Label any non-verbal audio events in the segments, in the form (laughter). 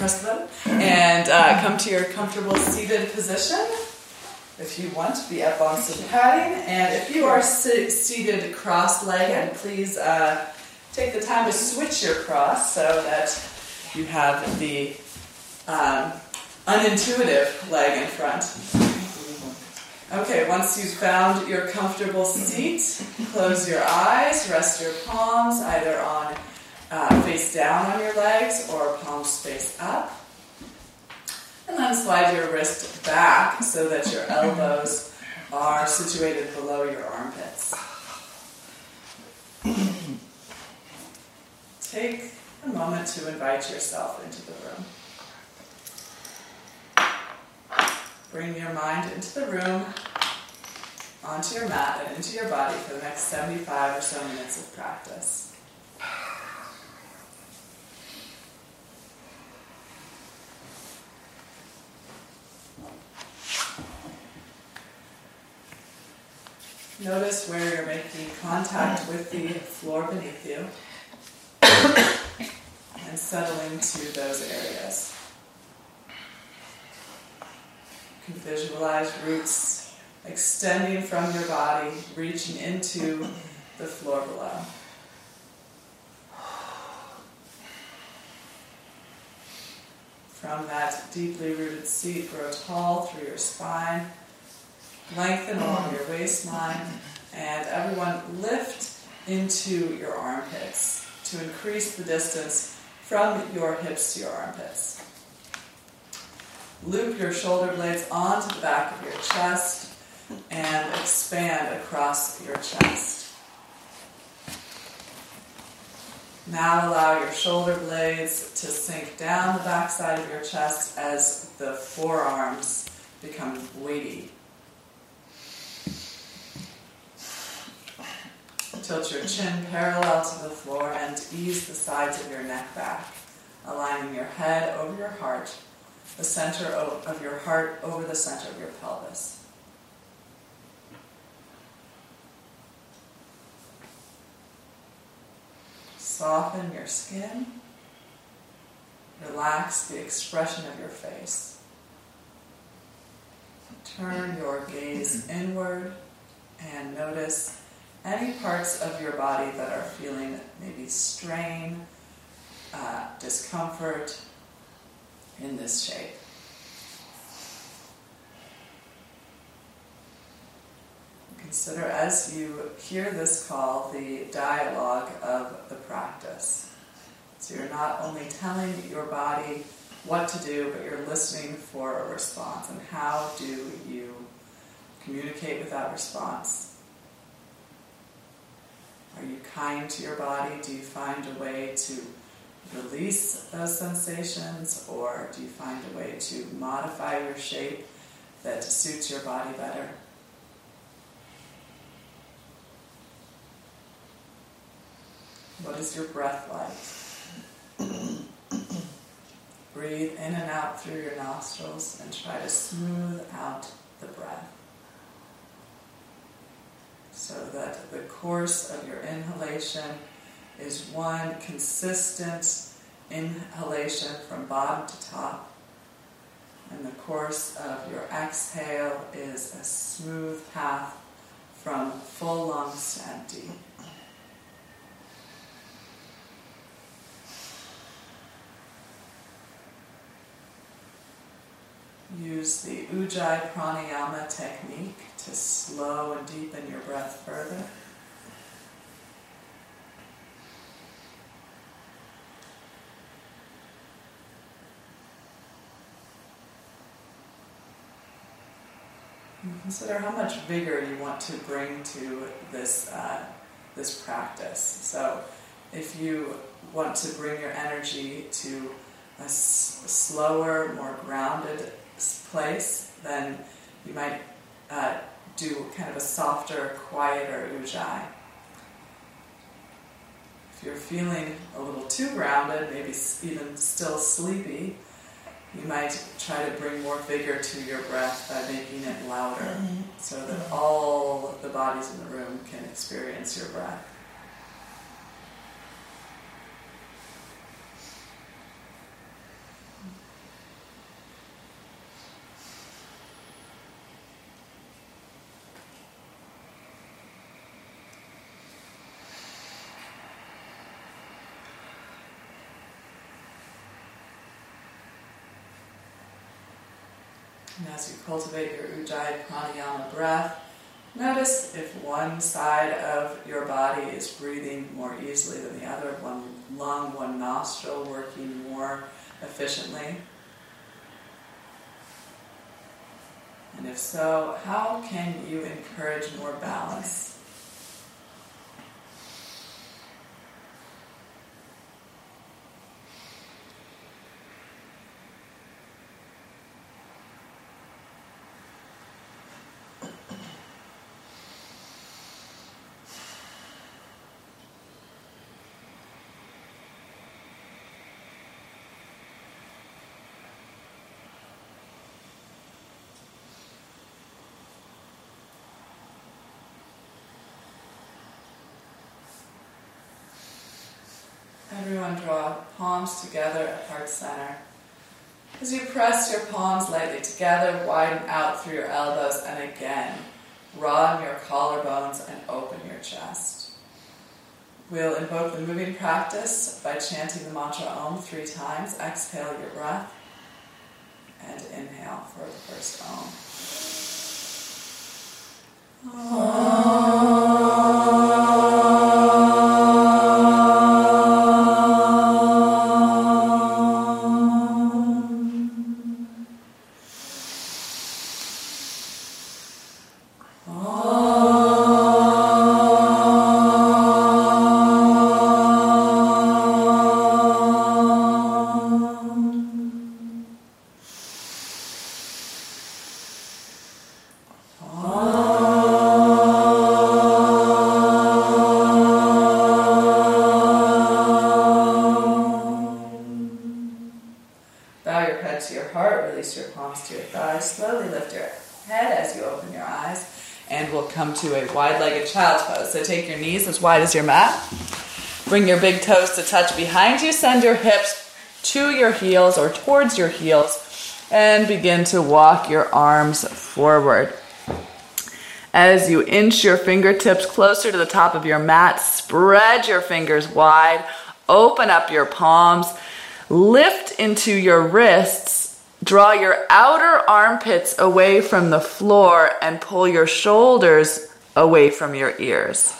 press them. and uh, come to your comfortable seated position. If you want to be up on some padding, and if you are seated cross-legged, please uh, take the time to switch your cross so that you have the um, unintuitive leg in front. Okay, once you've found your comfortable seat, close your eyes, rest your palms either on uh, face down on your legs or palms face up. And then slide your wrist back so that your (laughs) elbows are situated below your armpits. Take a moment to invite yourself into the room. Bring your mind into the room, onto your mat, and into your body for the next 75 or so minutes of practice. Notice where you're making contact with the floor beneath you and settling to those areas. You can visualize roots extending from your body, reaching into the floor below. From that deeply rooted seat, grow tall through your spine, lengthen along your waistline, and everyone lift into your armpits to increase the distance from your hips to your armpits. Loop your shoulder blades onto the back of your chest and expand across your chest. Now allow your shoulder blades to sink down the backside of your chest as the forearms become weighty. Tilt your chin parallel to the floor and ease the sides of your neck back, aligning your head over your heart the center of your heart over the center of your pelvis. Soften your skin. Relax the expression of your face. Turn your gaze inward and notice any parts of your body that are feeling maybe strain, uh, discomfort, in this shape. Consider as you hear this call the dialogue of the practice. So you're not only telling your body what to do, but you're listening for a response. And how do you communicate with that response? Are you kind to your body? Do you find a way to release those sensations, or do you find a way to modify your shape that suits your body better? What is your breath like? Breathe in and out through your nostrils and try to smooth out the breath so that the course of your inhalation is one consistent inhalation from bottom to top. And the course of your exhale is a smooth path from full lungs to empty. Use the Ujjayi Pranayama technique to slow and deepen your breath further. Consider how much vigor you want to bring to this uh, this practice. So, if you want to bring your energy to a s- slower, more grounded place, then you might uh, do kind of a softer, quieter ujjayi. If you're feeling a little too grounded, maybe even still sleepy, you might try to bring more vigor to your breath by making it louder mm-hmm. so that all the bodies in the room can experience your breath. As you cultivate your Ujjayi Pranayama breath, notice if one side of your body is breathing more easily than the other, one lung, one nostril working more efficiently. And if so, how can you encourage more balance? Everyone draw palms together at heart center. As you press your palms lightly together, widen out through your elbows, and again, broaden your collarbones and open your chest. We'll invoke the moving practice by chanting the mantra Om three times. Exhale your breath and inhale for the first Om. Om. So take your knees as wide as your mat. Bring your big toes to touch behind you. Send your hips to your heels or towards your heels and begin to walk your arms forward. As you inch your fingertips closer to the top of your mat, spread your fingers wide, open up your palms, lift into your wrists, draw your outer armpits away from the floor, and pull your shoulders away from your ears.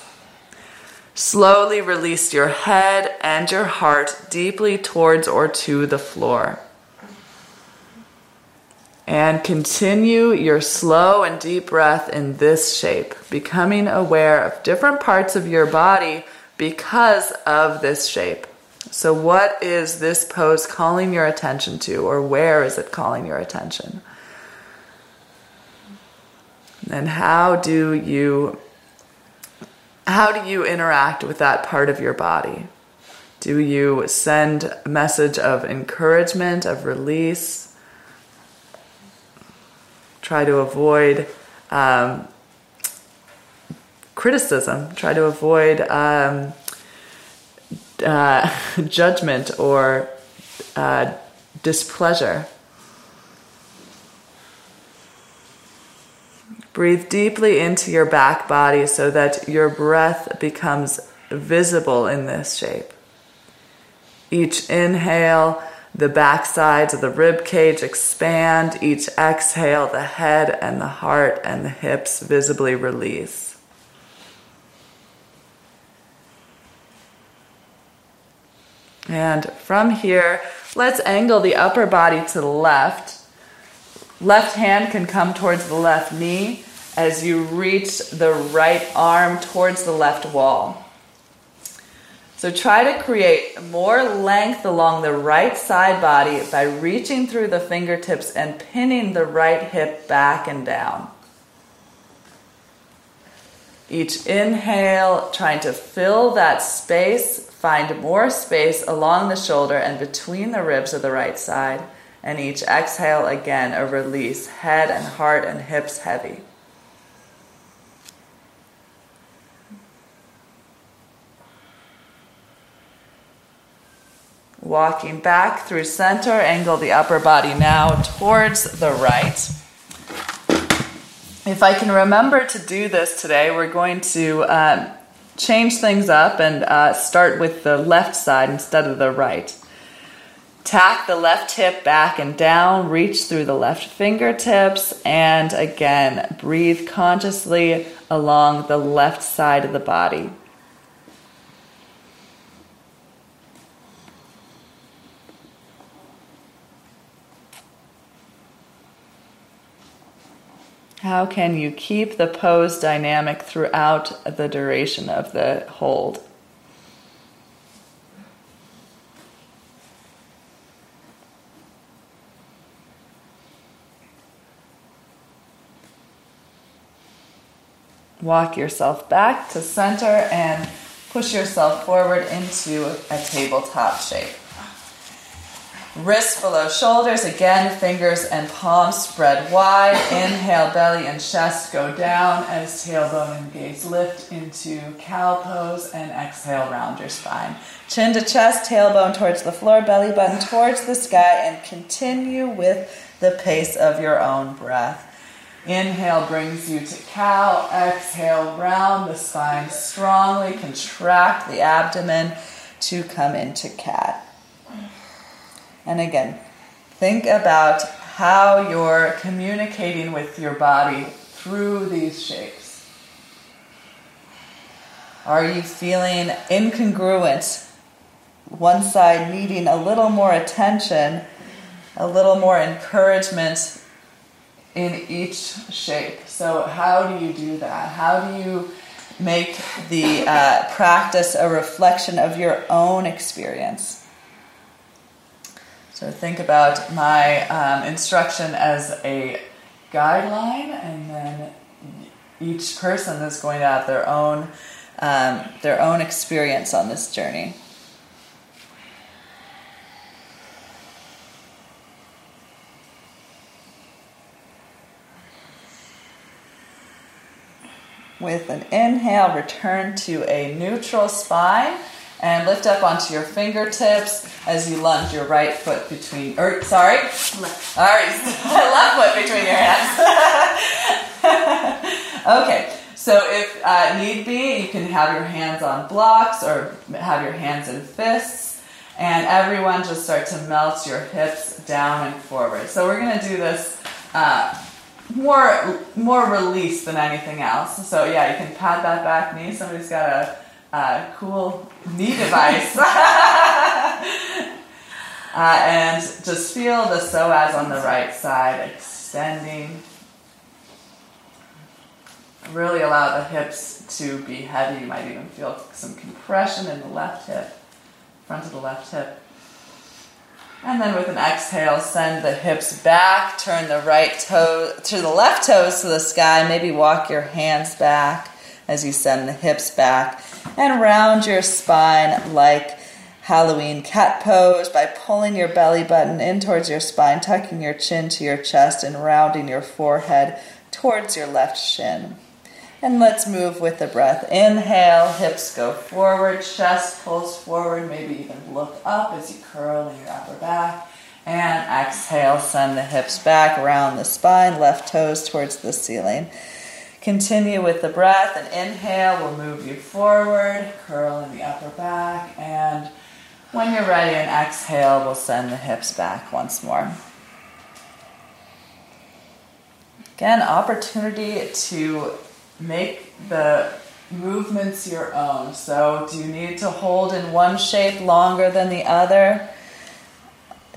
Slowly release your head and your heart deeply towards or to the floor. And continue your slow and deep breath in this shape, becoming aware of different parts of your body because of this shape. So, what is this pose calling your attention to, or where is it calling your attention? And how do you how do you interact with that part of your body? Do you send a message of encouragement, of release? Try to avoid um, criticism. Try to avoid um, uh, (laughs) judgment or uh, displeasure. Breathe deeply into your back body so that your breath becomes visible in this shape. Each inhale, the back sides of the rib cage expand. Each exhale, the head and the heart and the hips visibly release. And from here, let's angle the upper body to the left Left hand can come towards the left knee as you reach the right arm towards the left wall. So try to create more length along the right side body by reaching through the fingertips and pinning the right hip back and down. Each inhale, trying to fill that space, find more space along the shoulder and between the ribs of the right side and each exhale again a release, head and heart and hips heavy. Walking back through center, angle the upper body now towards the right. If I can remember to do this today, we're going to uh, change things up and uh, start with the left side instead of the right. Tack the left hip back and down, reach through the left fingertips, and again, breathe consciously along the left side of the body. How can you keep the pose dynamic throughout the duration of the hold? Walk yourself back to center and push yourself forward into a tabletop shape. Wrists below shoulders, again, fingers and palms spread wide. Inhale, belly and chest go down as tailbone and gaze lift into cow pose, and exhale, round your spine. Chin to chest, tailbone towards the floor, belly button towards the sky, and continue with the pace of your own breath. Inhale brings you to cow. Exhale, round the spine strongly, contract the abdomen to come into cat. And again, think about how you're communicating with your body through these shapes. Are you feeling incongruent? One side needing a little more attention, a little more encouragement in each shape. So, how do you do that? How do you make the uh, practice a reflection of your own experience? So think about my um, instruction as a guideline, and then each person is going to have their own um, their own experience on this journey. With an inhale, return to a neutral spine and lift up onto your fingertips as you lunge your right foot between, or sorry, left. All right, (laughs) left foot between your hands. (laughs) okay, so if uh, need be, you can have your hands on blocks or have your hands in fists, and everyone just start to melt your hips down and forward. So we're going to do this. Uh, more more release than anything else. So yeah, you can pad that back knee. Somebody's got a uh, cool knee device. (laughs) uh, and just feel the psoas on the right side extending. Really allow the hips to be heavy. You might even feel some compression in the left hip, front of the left hip. And then with an exhale, send the hips back, turn the right toe to the left toes to the sky, maybe walk your hands back as you send the hips back and round your spine like Halloween cat pose by pulling your belly button in towards your spine, tucking your chin to your chest, and rounding your forehead towards your left shin. And let's move with the breath. Inhale, hips go forward, chest pulls forward, maybe even look up as you curl in your upper back. And exhale, send the hips back around the spine, left toes towards the ceiling. Continue with the breath. and inhale We'll move you forward, curl in the upper back, and when you're ready, an exhale We'll send the hips back once more. Again, opportunity to make the movements your own. So, do you need to hold in one shape longer than the other?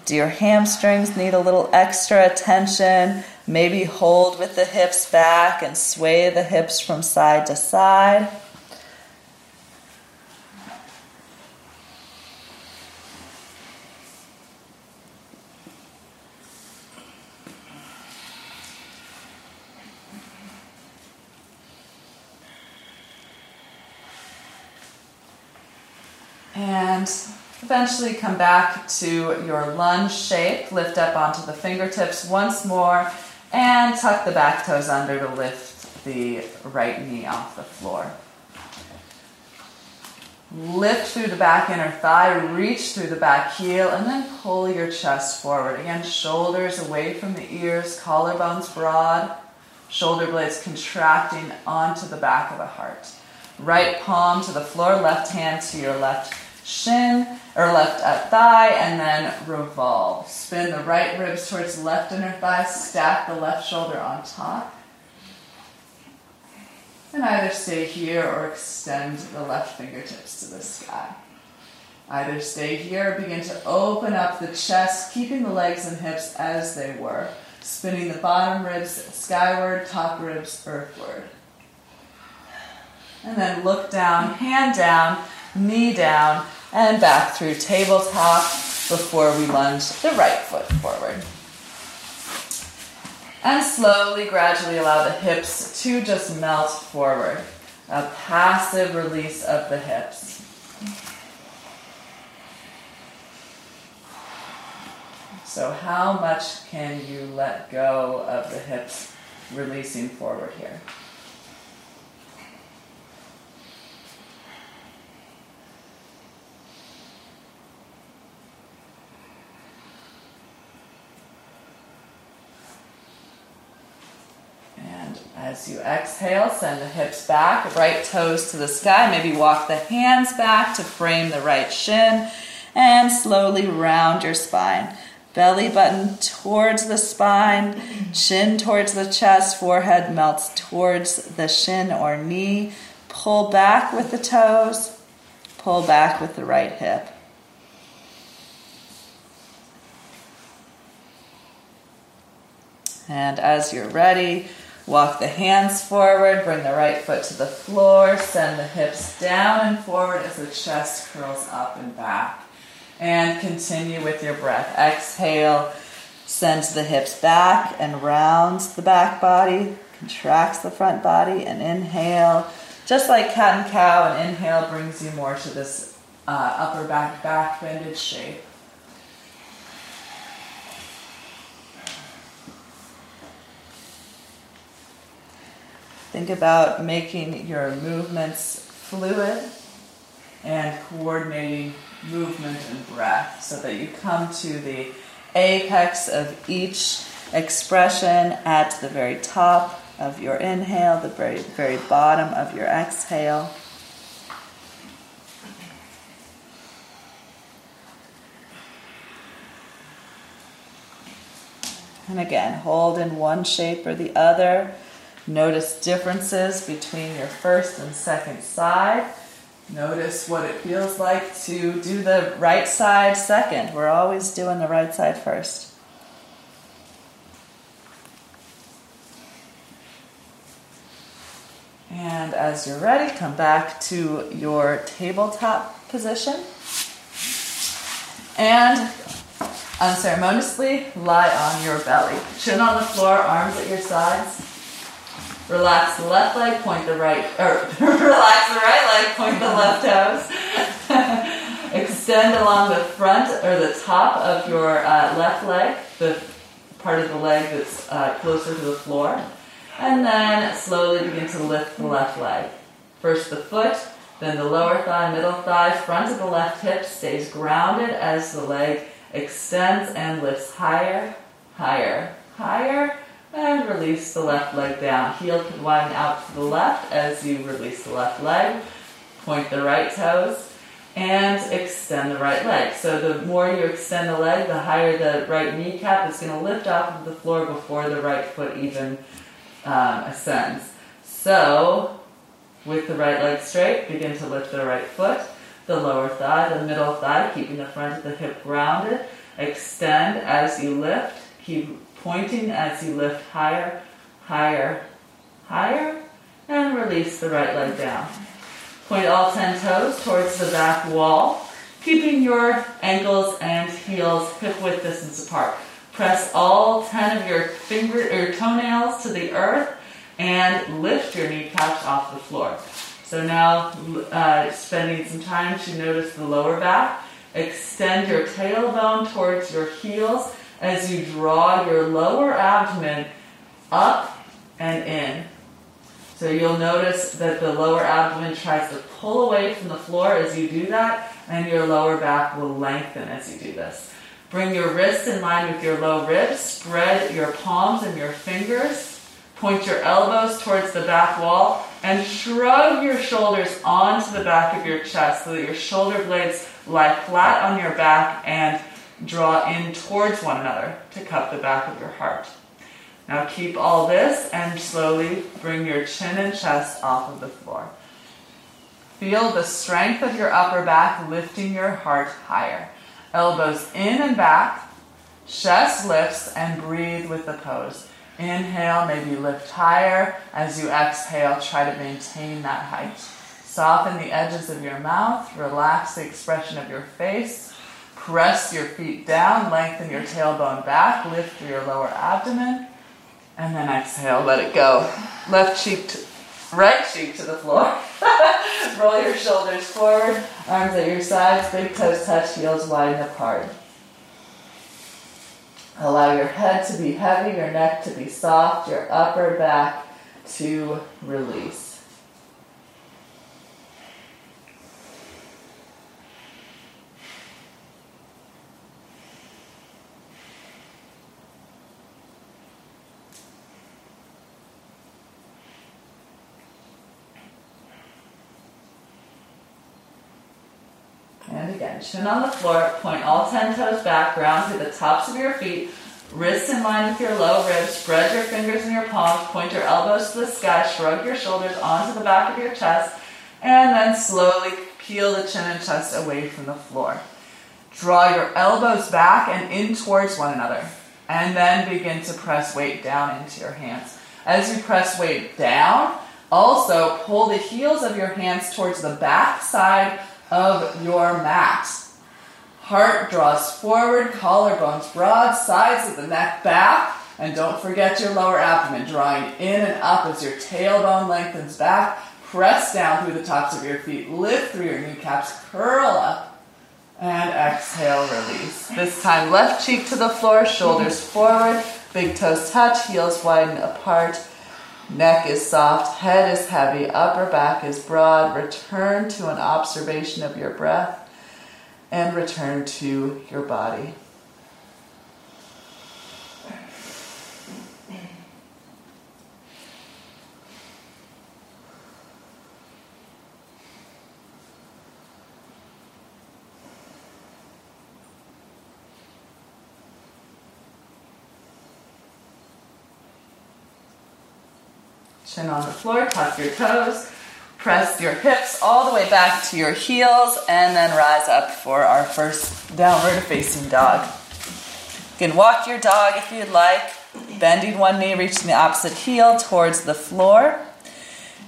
Do your hamstrings need a little extra attention? Maybe hold with the hips back and sway the hips from side to side. And eventually come back to your lunge shape. Lift up onto the fingertips once more and tuck the back toes under to lift the right knee off the floor. Lift through the back inner thigh, reach through the back heel, and then pull your chest forward. Again, shoulders away from the ears, collarbones broad, shoulder blades contracting onto the back of the heart. Right palm to the floor, left hand to your left shin, or left uh, thigh, and then revolve. Spin the right ribs towards left inner thigh, stack the left shoulder on top. And either stay here or extend the left fingertips to the sky. Either stay here or begin to open up the chest, keeping the legs and hips as they were, spinning the bottom ribs skyward, top ribs earthward. And then look down, hand down, knee down, and back through tabletop before we lunge the right foot forward. And slowly, gradually allow the hips to just melt forward. A passive release of the hips. So, how much can you let go of the hips releasing forward here? And as you exhale, send the hips back, right toes to the sky. Maybe walk the hands back to frame the right shin and slowly round your spine. Belly button towards the spine, chin towards the chest, forehead melts towards the shin or knee. Pull back with the toes, pull back with the right hip. And as you're ready, walk the hands forward, bring the right foot to the floor, send the hips down and forward as the chest curls up and back and continue with your breath. Exhale, sends the hips back and rounds the back body, contracts the front body, and inhale. Just like cat and cow, and inhale brings you more to this uh, upper back back bended shape. Think about making your movements fluid and coordinating movement and breath so that you come to the apex of each expression at the very top of your inhale, the very, very bottom of your exhale. And again, hold in one shape or the other. Notice differences between your first and second side. Notice what it feels like to do the right side second. We're always doing the right side first. And as you're ready, come back to your tabletop position. And unceremoniously lie on your belly. Chin on the floor, arms at your sides. Relax the left leg, point the right, or (laughs) relax the right leg, point the left toes. (laughs) Extend along the front or the top of your uh, left leg, the part of the leg that's uh, closer to the floor. And then slowly begin to lift the left leg. First the foot, then the lower thigh, middle thigh, front of the left hip stays grounded as the leg extends and lifts higher, higher, higher and release the left leg down. Heel can widen out to the left as you release the left leg. Point the right toes and extend the right leg. So the more you extend the leg, the higher the right kneecap is going to lift off of the floor before the right foot even um, ascends. So with the right leg straight, begin to lift the right foot, the lower thigh, the middle thigh, keeping the front of the hip grounded. Extend as you lift. Keep pointing as you lift higher, higher, higher, and release the right leg down. Point all 10 toes towards the back wall, keeping your ankles and heels hip width distance apart. Press all 10 of your finger or toenails to the earth and lift your kneecaps off the floor. So now, uh, spending some time to notice the lower back. Extend your tailbone towards your heels as you draw your lower abdomen up and in. So you'll notice that the lower abdomen tries to pull away from the floor as you do that, and your lower back will lengthen as you do this. Bring your wrists in line with your low ribs, spread your palms and your fingers, point your elbows towards the back wall, and shrug your shoulders onto the back of your chest so that your shoulder blades lie flat on your back and draw in towards one another to cup the back of your heart. Now keep all this and slowly bring your chin and chest off of the floor. Feel the strength of your upper back lifting your heart higher. Elbows in and back, chest lifts, and breathe with the pose. Inhale, maybe lift higher. As you exhale, try to maintain that height. Soften the edges of your mouth, relax the expression of your face. Press your feet down, lengthen your tailbone back, lift through your lower abdomen, and then exhale, let it go. Left cheek to right cheek to the floor. (laughs) Roll your shoulders forward, arms at your sides, big toes touch, heels widen apart. Allow your head to be heavy, your neck to be soft, your upper back to release. Chin on the floor, point all 10 toes back, ground through the tops of your feet, wrists in line with your low ribs, spread your fingers in your palms, point your elbows to the sky, shrug your shoulders onto the back of your chest, and then slowly peel the chin and chest away from the floor. Draw your elbows back and in towards one another, and then begin to press weight down into your hands. As you press weight down, also pull the heels of your hands towards the back side of your mat. Heart draws forward, collarbones broad, sides of the neck back, and don't forget your lower abdomen drawing in and up as your tailbone lengthens back. Press down through the tops of your feet, lift through your kneecaps, curl up, and exhale, release. This time, left cheek to the floor, shoulders forward, big toes touch, heels widen apart. Neck is soft, head is heavy, upper back is broad. Return to an observation of your breath and return to your body. Chin on the floor, tuck your toes, press your hips all the way back to your heels, and then rise up for our first downward facing dog. You can walk your dog if you'd like, bending one knee, reaching the opposite heel towards the floor.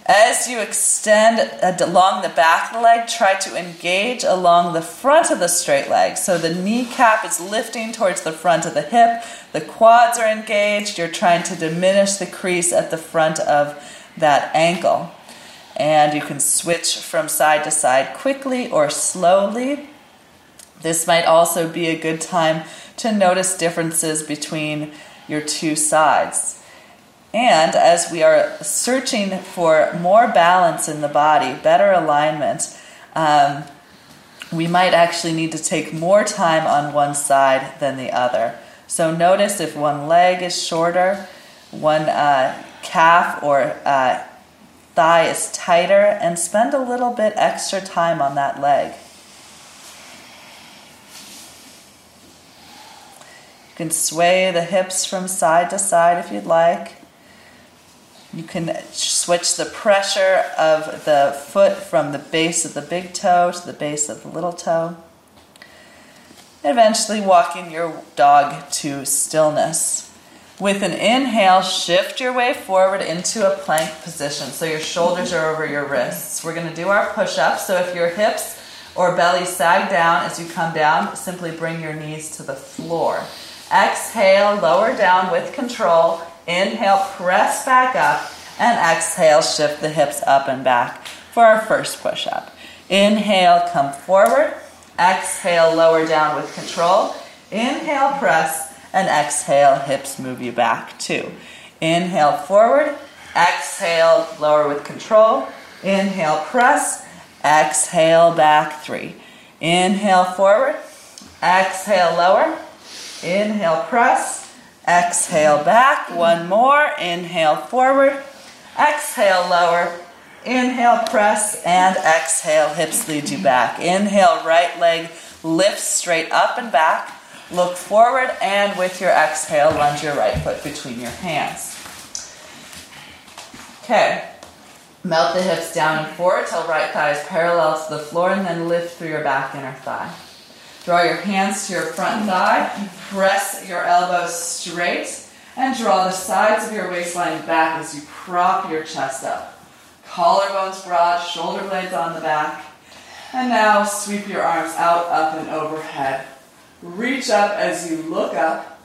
As you extend uh, along the back the leg, try to engage along the front of the straight leg. So the kneecap is lifting towards the front of the hip, the quads are engaged. You're trying to diminish the crease at the front of that ankle. And you can switch from side to side quickly or slowly. This might also be a good time to notice differences between your two sides. And as we are searching for more balance in the body, better alignment, um, we might actually need to take more time on one side than the other. So notice if one leg is shorter, one uh, calf or uh, thigh is tighter, and spend a little bit extra time on that leg. You can sway the hips from side to side if you'd like. You can switch the pressure of the foot from the base of the big toe to the base of the little toe. Eventually, walking your dog to stillness. With an inhale, shift your way forward into a plank position so your shoulders are over your wrists. We're going to do our push up. So, if your hips or belly sag down as you come down, simply bring your knees to the floor. Exhale, lower down with control. Inhale, press back up, and exhale, shift the hips up and back for our first push up. Inhale, come forward. Exhale, lower down with control. Inhale, press, and exhale, hips move you back. Two. Inhale, forward. Exhale, lower with control. Inhale, press. Exhale, back. Three. Inhale, forward. Exhale, lower. Inhale, press. Exhale back. One more. Inhale forward. Exhale lower. Inhale, press, and exhale, hips lead you back. Inhale, right leg lifts straight up and back. Look forward, and with your exhale, lunge your right foot between your hands. Okay, melt the hips down and forward till right thigh is parallel to the floor, and then lift through your back inner thigh. Draw your hands to your front thigh, press your elbows straight, and draw the sides of your waistline back as you prop your chest up. Collarbones broad, shoulder blades on the back. And now sweep your arms out, up, and overhead. Reach up as you look up.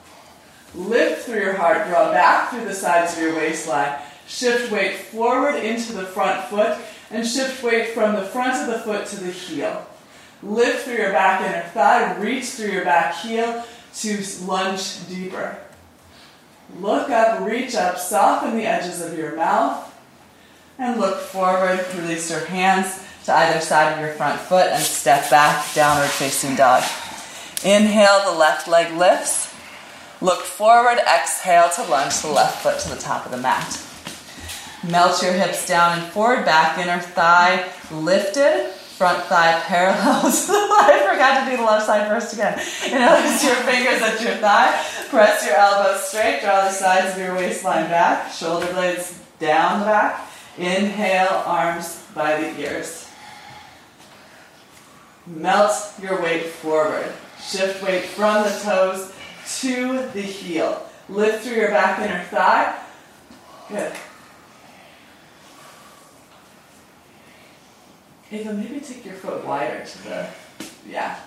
Lift through your heart, draw back through the sides of your waistline. Shift weight forward into the front foot and shift weight from the front of the foot to the heel. Lift through your back inner thigh, reach through your back heel to lunge deeper. Look up, reach up, soften the edges of your mouth, and look forward. Release your hands to either side of your front foot and step back, downward facing dog. Inhale, the left leg lifts. Look forward, exhale to lunge the left foot to the top of the mat. Melt your hips down and forward, back inner thigh lifted, front thigh parallels. (laughs) I forgot to do the left side first again. Notice your fingers at your thigh. Press your elbows straight. Draw the sides of your waistline back. Shoulder blades down the back. Inhale, arms by the ears. Melt your weight forward. Shift weight from the toes to the heel. Lift through your back inner thigh. Good. Ava, maybe take your foot wider to the, yeah,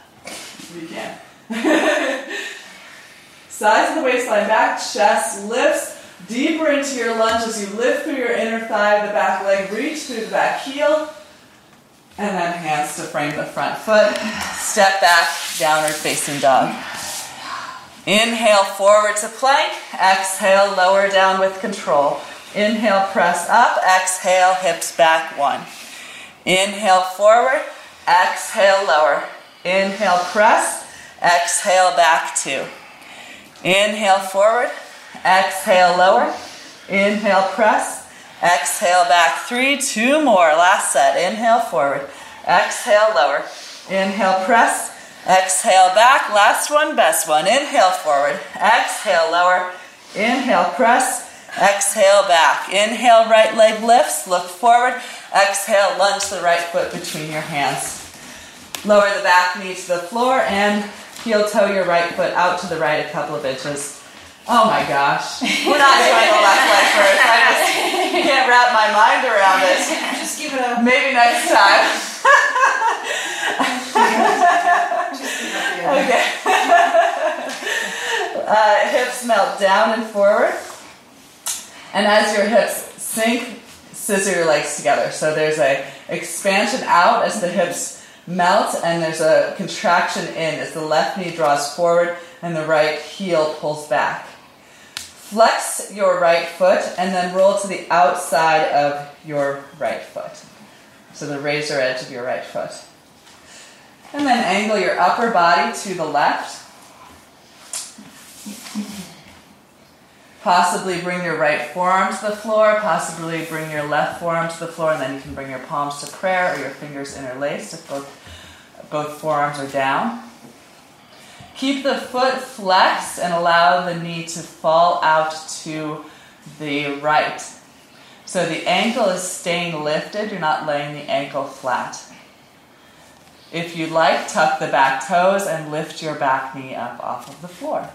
we can. (laughs) Sides of the waistline back, chest lifts deeper into your lunge as you lift through your inner thigh, the back leg, reach through the back heel, and then hands to frame the front foot. Step back, downward facing dog. Inhale forward to plank, exhale, lower down with control. Inhale, press up, exhale, hips back, one. Inhale forward, exhale lower. Inhale press, exhale back two. Inhale forward, exhale lower. Inhale press, exhale back three, two more. Last set. Inhale forward, exhale lower. Inhale press, exhale back. Last one, best one. Inhale forward, exhale lower. Inhale press, exhale back. Inhale right leg lifts, look forward. Exhale, lunge the right foot between your hands. Lower the back knee to the floor and heel toe your right foot out to the right a couple of inches. Oh my gosh. We're not doing the left leg first. I just can't wrap my mind around it. Just give it a. Maybe next time. okay. (laughs) Uh, hips melt down and forward. And as your hips sink, scissor your legs together. So there's a expansion out as the hips melt, and there's a contraction in as the left knee draws forward and the right heel pulls back. Flex your right foot and then roll to the outside of your right foot. So the razor edge of your right foot. And then angle your upper body to the left. Possibly bring your right forearm to the floor, possibly bring your left forearm to the floor, and then you can bring your palms to prayer or your fingers interlaced if both, both forearms are down. Keep the foot flexed and allow the knee to fall out to the right. So the ankle is staying lifted, you're not laying the ankle flat. If you'd like, tuck the back toes and lift your back knee up off of the floor.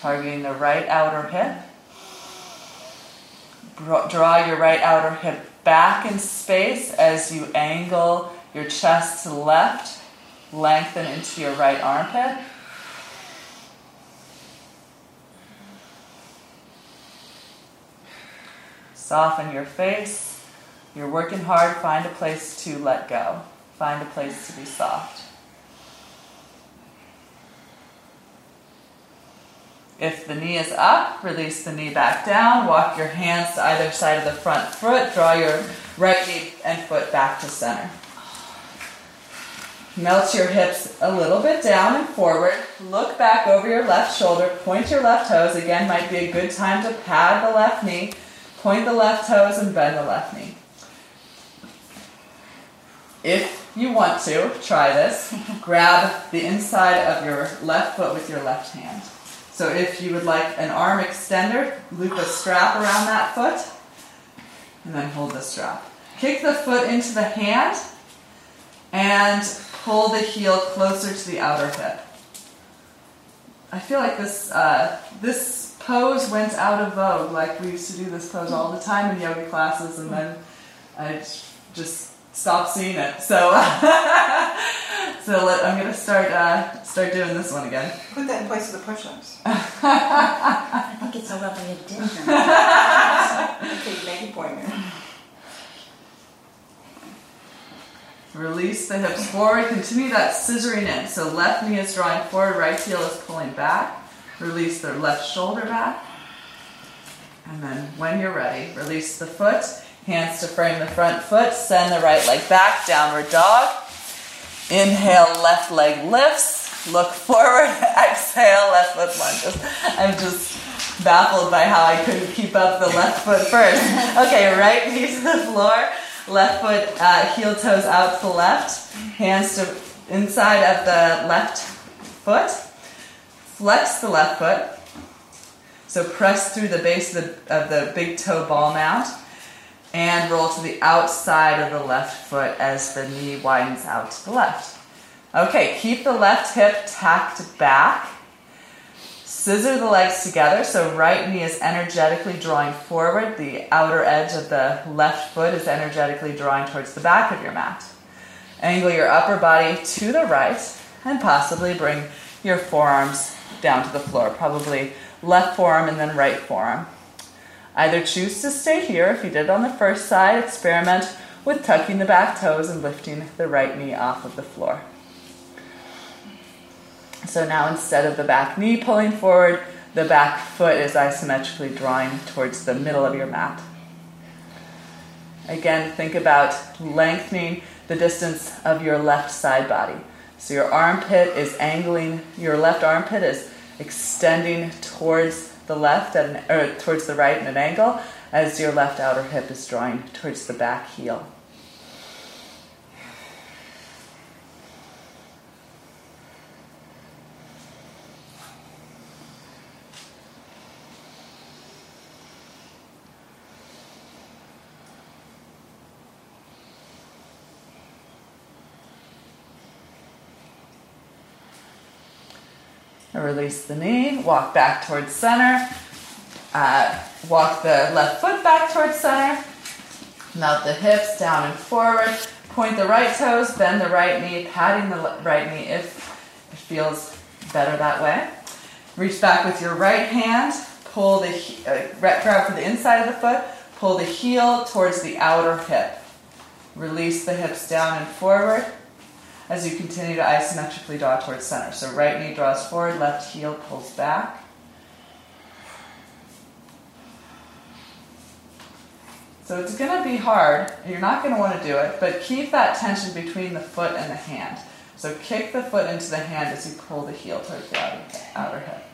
Targeting the right outer hip. Draw your right outer hip back in space as you angle your chest to the left. Lengthen into your right armpit. Soften your face. You're working hard. Find a place to let go. Find a place to be soft. If the knee is up, release the knee back down. Walk your hands to either side of the front foot. Draw your right knee and foot back to center. Melt your hips a little bit down and forward. Look back over your left shoulder. Point your left toes. Again, might be a good time to pad the left knee. Point the left toes and bend the left knee. If you want to, try this. (laughs) Grab the inside of your left foot with your left hand. So if you would like an arm extender, loop a strap around that foot and then hold the strap. Kick the foot into the hand and pull the heel closer to the outer hip. I feel like this uh, this pose went out of vogue. Like we used to do this pose all the time in yoga classes, and then I just stopped seeing it. So, (laughs) so let, I'm gonna start uh, start doing this one again. Put that in place of the push-ups. (laughs) I think it's a lovely addition. (laughs) okay, make a point there. Release the hips forward. Continue that scissoring in. So left knee is drawing forward, right heel is pulling back. Release the left shoulder back. And then when you're ready, release the foot. Hands to frame the front foot. Send the right leg back. Downward dog. Inhale, left leg lifts. Look (laughs) forward. Exhale, left foot lunges. I'm just baffled by how I couldn't keep up the left foot first. (laughs) Okay, right (laughs) knee to the floor. Left foot, uh, heel toes out to the left. Hands to inside of the left foot. Flex the left foot. So press through the base of the, of the big toe ball mount and roll to the outside of the left foot as the knee widens out to the left. Okay, keep the left hip tacked back. Scissor the legs together so right knee is energetically drawing forward. The outer edge of the left foot is energetically drawing towards the back of your mat. Angle your upper body to the right and possibly bring your forearms down to the floor. Probably left forearm and then right forearm. Either choose to stay here if you did on the first side, experiment with tucking the back toes and lifting the right knee off of the floor. So now instead of the back knee pulling forward, the back foot is isometrically drawing towards the middle of your mat. Again, think about lengthening the distance of your left side body. So your armpit is angling, your left armpit is extending towards the left at an, or towards the right at an angle as your left outer hip is drawing towards the back heel. Release the knee, walk back towards center. Uh, walk the left foot back towards center. Melt the hips down and forward. Point the right toes, bend the right knee, patting the right knee if it feels better that way. Reach back with your right hand, pull the uh, grab for the inside of the foot, pull the heel towards the outer hip. Release the hips down and forward as you continue to isometrically draw towards center. So right knee draws forward, left heel pulls back. So it's going to be hard. You're not going to want to do it, but keep that tension between the foot and the hand. So kick the foot into the hand as you pull the heel towards the outer, outer hip.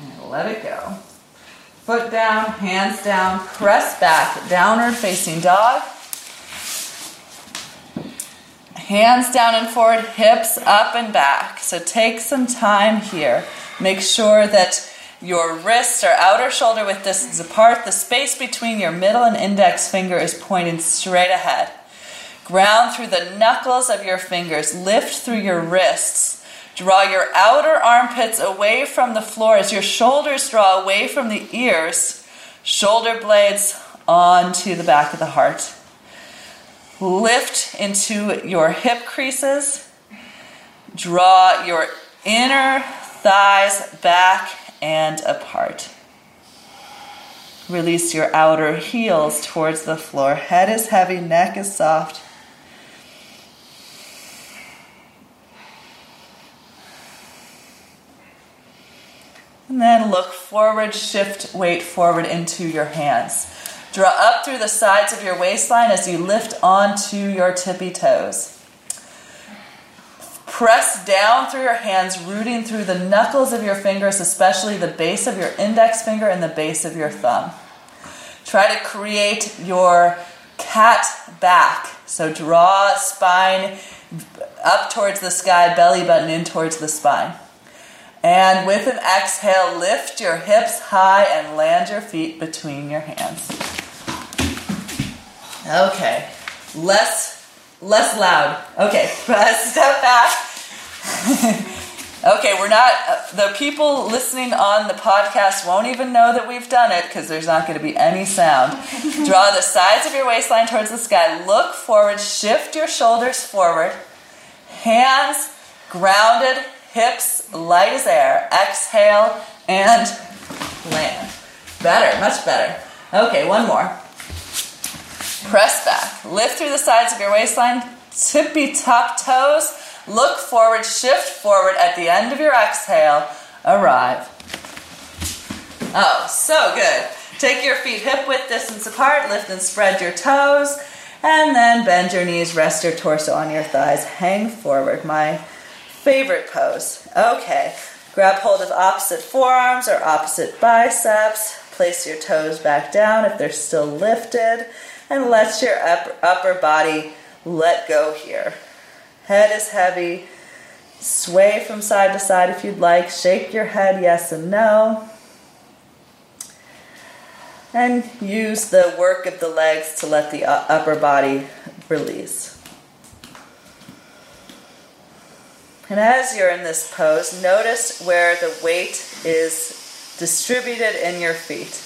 And let it go. Foot down, hands down, press back, downward facing dog. Hands down and forward, hips up and back. So take some time here. Make sure that your wrists are outer shoulder width distance apart. The space between your middle and index finger is pointing straight ahead. Ground through the knuckles of your fingers. Lift through your wrists. Draw your outer armpits away from the floor as your shoulders draw away from the ears. Shoulder blades onto the back of the heart. Lift into your hip creases. Draw your inner thighs back and apart. Release your outer heels towards the floor. Head is heavy, neck is soft. And then look forward, shift weight forward into your hands. Draw up through the sides of your waistline as you lift onto your tippy toes. Press down through your hands, rooting through the knuckles of your fingers, especially the base of your index finger and the base of your thumb. Try to create your cat back. So draw spine up towards the sky, belly button in towards the spine. And with an exhale, lift your hips high and land your feet between your hands. Okay, less less loud. Okay, (laughs) step back. (laughs) okay, we're not uh, the people listening on the podcast won't even know that we've done it because there's not going to be any sound. (laughs) Draw the sides of your waistline towards the sky. Look forward. Shift your shoulders forward. Hands grounded hips light as air. Exhale and land. Better, much better. Okay, one more. Press back. Lift through the sides of your waistline. Tippy top toes. Look forward, shift forward at the end of your exhale. Arrive. Oh, so good. Take your feet hip width distance apart. Lift and spread your toes. And then bend your knees, rest your torso on your thighs, hang forward. My favorite pose. Okay, grab hold of opposite forearms or opposite biceps. Place your toes back down if they're still lifted, and let your upper, upper body let go here. Head is heavy. Sway from side to side if you'd like. Shake your head yes and no. And use the work of the legs to let the upper body release. And as you're in this pose, notice where the weight is distributed in your feet.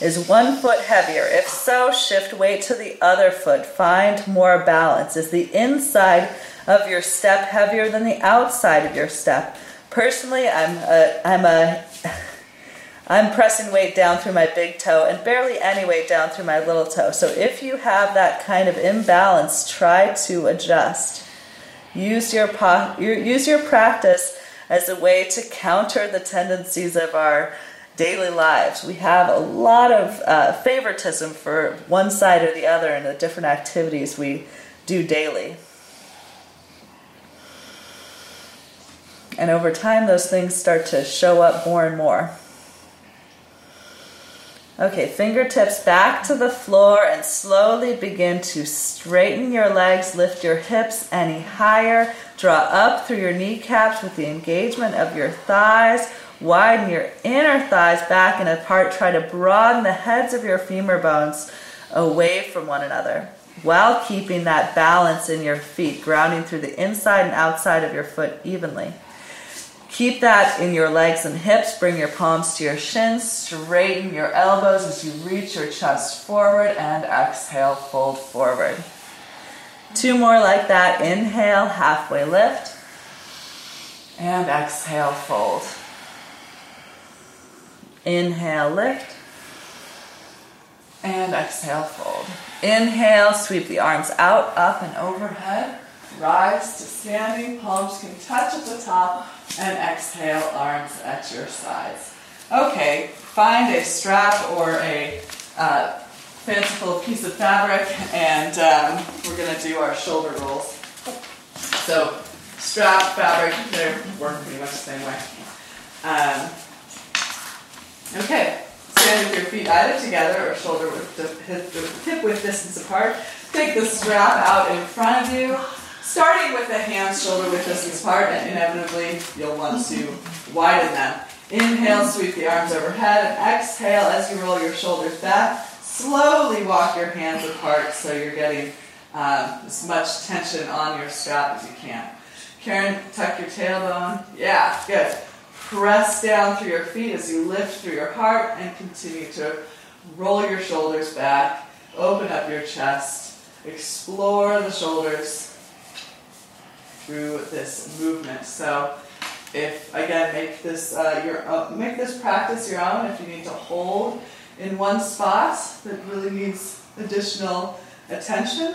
Is one foot heavier? If so, shift weight to the other foot. Find more balance. Is the inside of your step heavier than the outside of your step? Personally, I'm a, I'm uh, a (laughs) I'm pressing weight down through my big toe and barely any weight down through my little toe. So if you have that kind of imbalance, try to adjust. Use your, use your practice as a way to counter the tendencies of our daily lives. We have a lot of uh, favoritism for one side or the other in the different activities we do daily. And over time, those things start to show up more and more. Okay, fingertips back to the floor and slowly begin to straighten your legs, lift your hips any higher, draw up through your kneecaps with the engagement of your thighs, widen your inner thighs back and apart, try to broaden the heads of your femur bones away from one another while keeping that balance in your feet, grounding through the inside and outside of your foot evenly. Keep that in your legs and hips. Bring your palms to your shins. Straighten your elbows as you reach your chest forward and exhale, fold forward. Two more like that. Inhale, halfway lift. And exhale, fold. Inhale, lift. And exhale, fold. Inhale, sweep the arms out, up, and overhead. Rise to standing, palms can touch at the top, and exhale, arms at your sides. Okay, find a strap or a uh, fanciful piece of fabric, and um, we're going to do our shoulder rolls. So, strap, fabric, they work pretty much the same way. Um, okay, stand with your feet either together or shoulder width, hip, hip width distance apart. Take the strap out in front of you starting with the hands shoulder width distance apart, and inevitably you'll want to widen them. Inhale, sweep the arms overhead, and exhale as you roll your shoulders back. Slowly walk your hands apart so you're getting um, as much tension on your strap as you can. Karen, tuck your tailbone. Yeah, good. Press down through your feet as you lift through your heart and continue to roll your shoulders back. Open up your chest. Explore the shoulders through this movement. So if again make this uh, your make this practice your own. If you need to hold in one spot that really needs additional attention,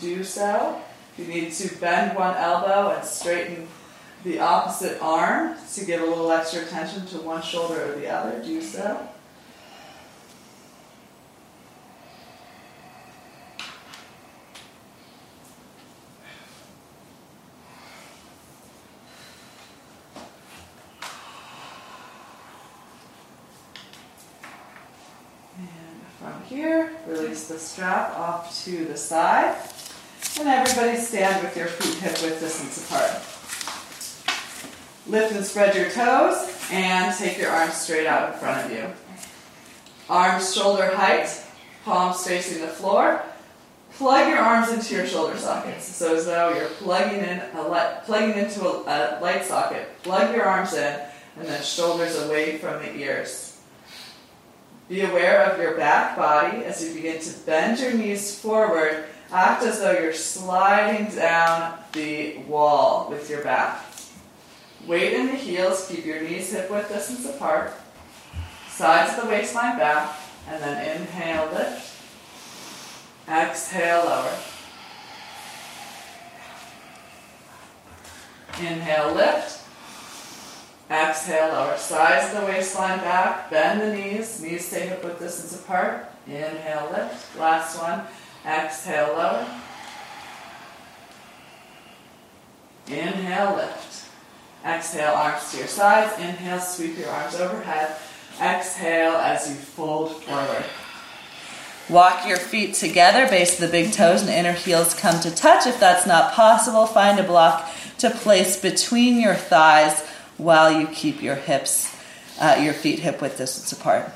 do so. If you need to bend one elbow and straighten the opposite arm to give a little extra attention to one shoulder or the other, do so. From here, release the strap off to the side. And everybody stand with your feet hip width distance apart. Lift and spread your toes and take your arms straight out in front of you. Arms shoulder height, palms facing the floor. Plug your arms into your shoulder sockets. So as though you're plugging in a light, plugging into a, a light socket. Plug your arms in and then shoulders away from the ears. Be aware of your back body as you begin to bend your knees forward. Act as though you're sliding down the wall with your back. Weight in the heels, keep your knees hip width distance apart. Sides of the waistline back, and then inhale, lift. Exhale, lower. Inhale, lift. Exhale, lower. Sides of the waistline back, bend the knees. Knees stay hip width distance apart. Inhale, lift. Last one. Exhale, lower. Inhale, lift. Exhale, arms to your sides. Inhale, sweep your arms overhead. Exhale as you fold forward. Walk your feet together, base of the big toes and inner heels come to touch. If that's not possible, find a block to place between your thighs while you keep your hips, uh, your feet hip width distance apart.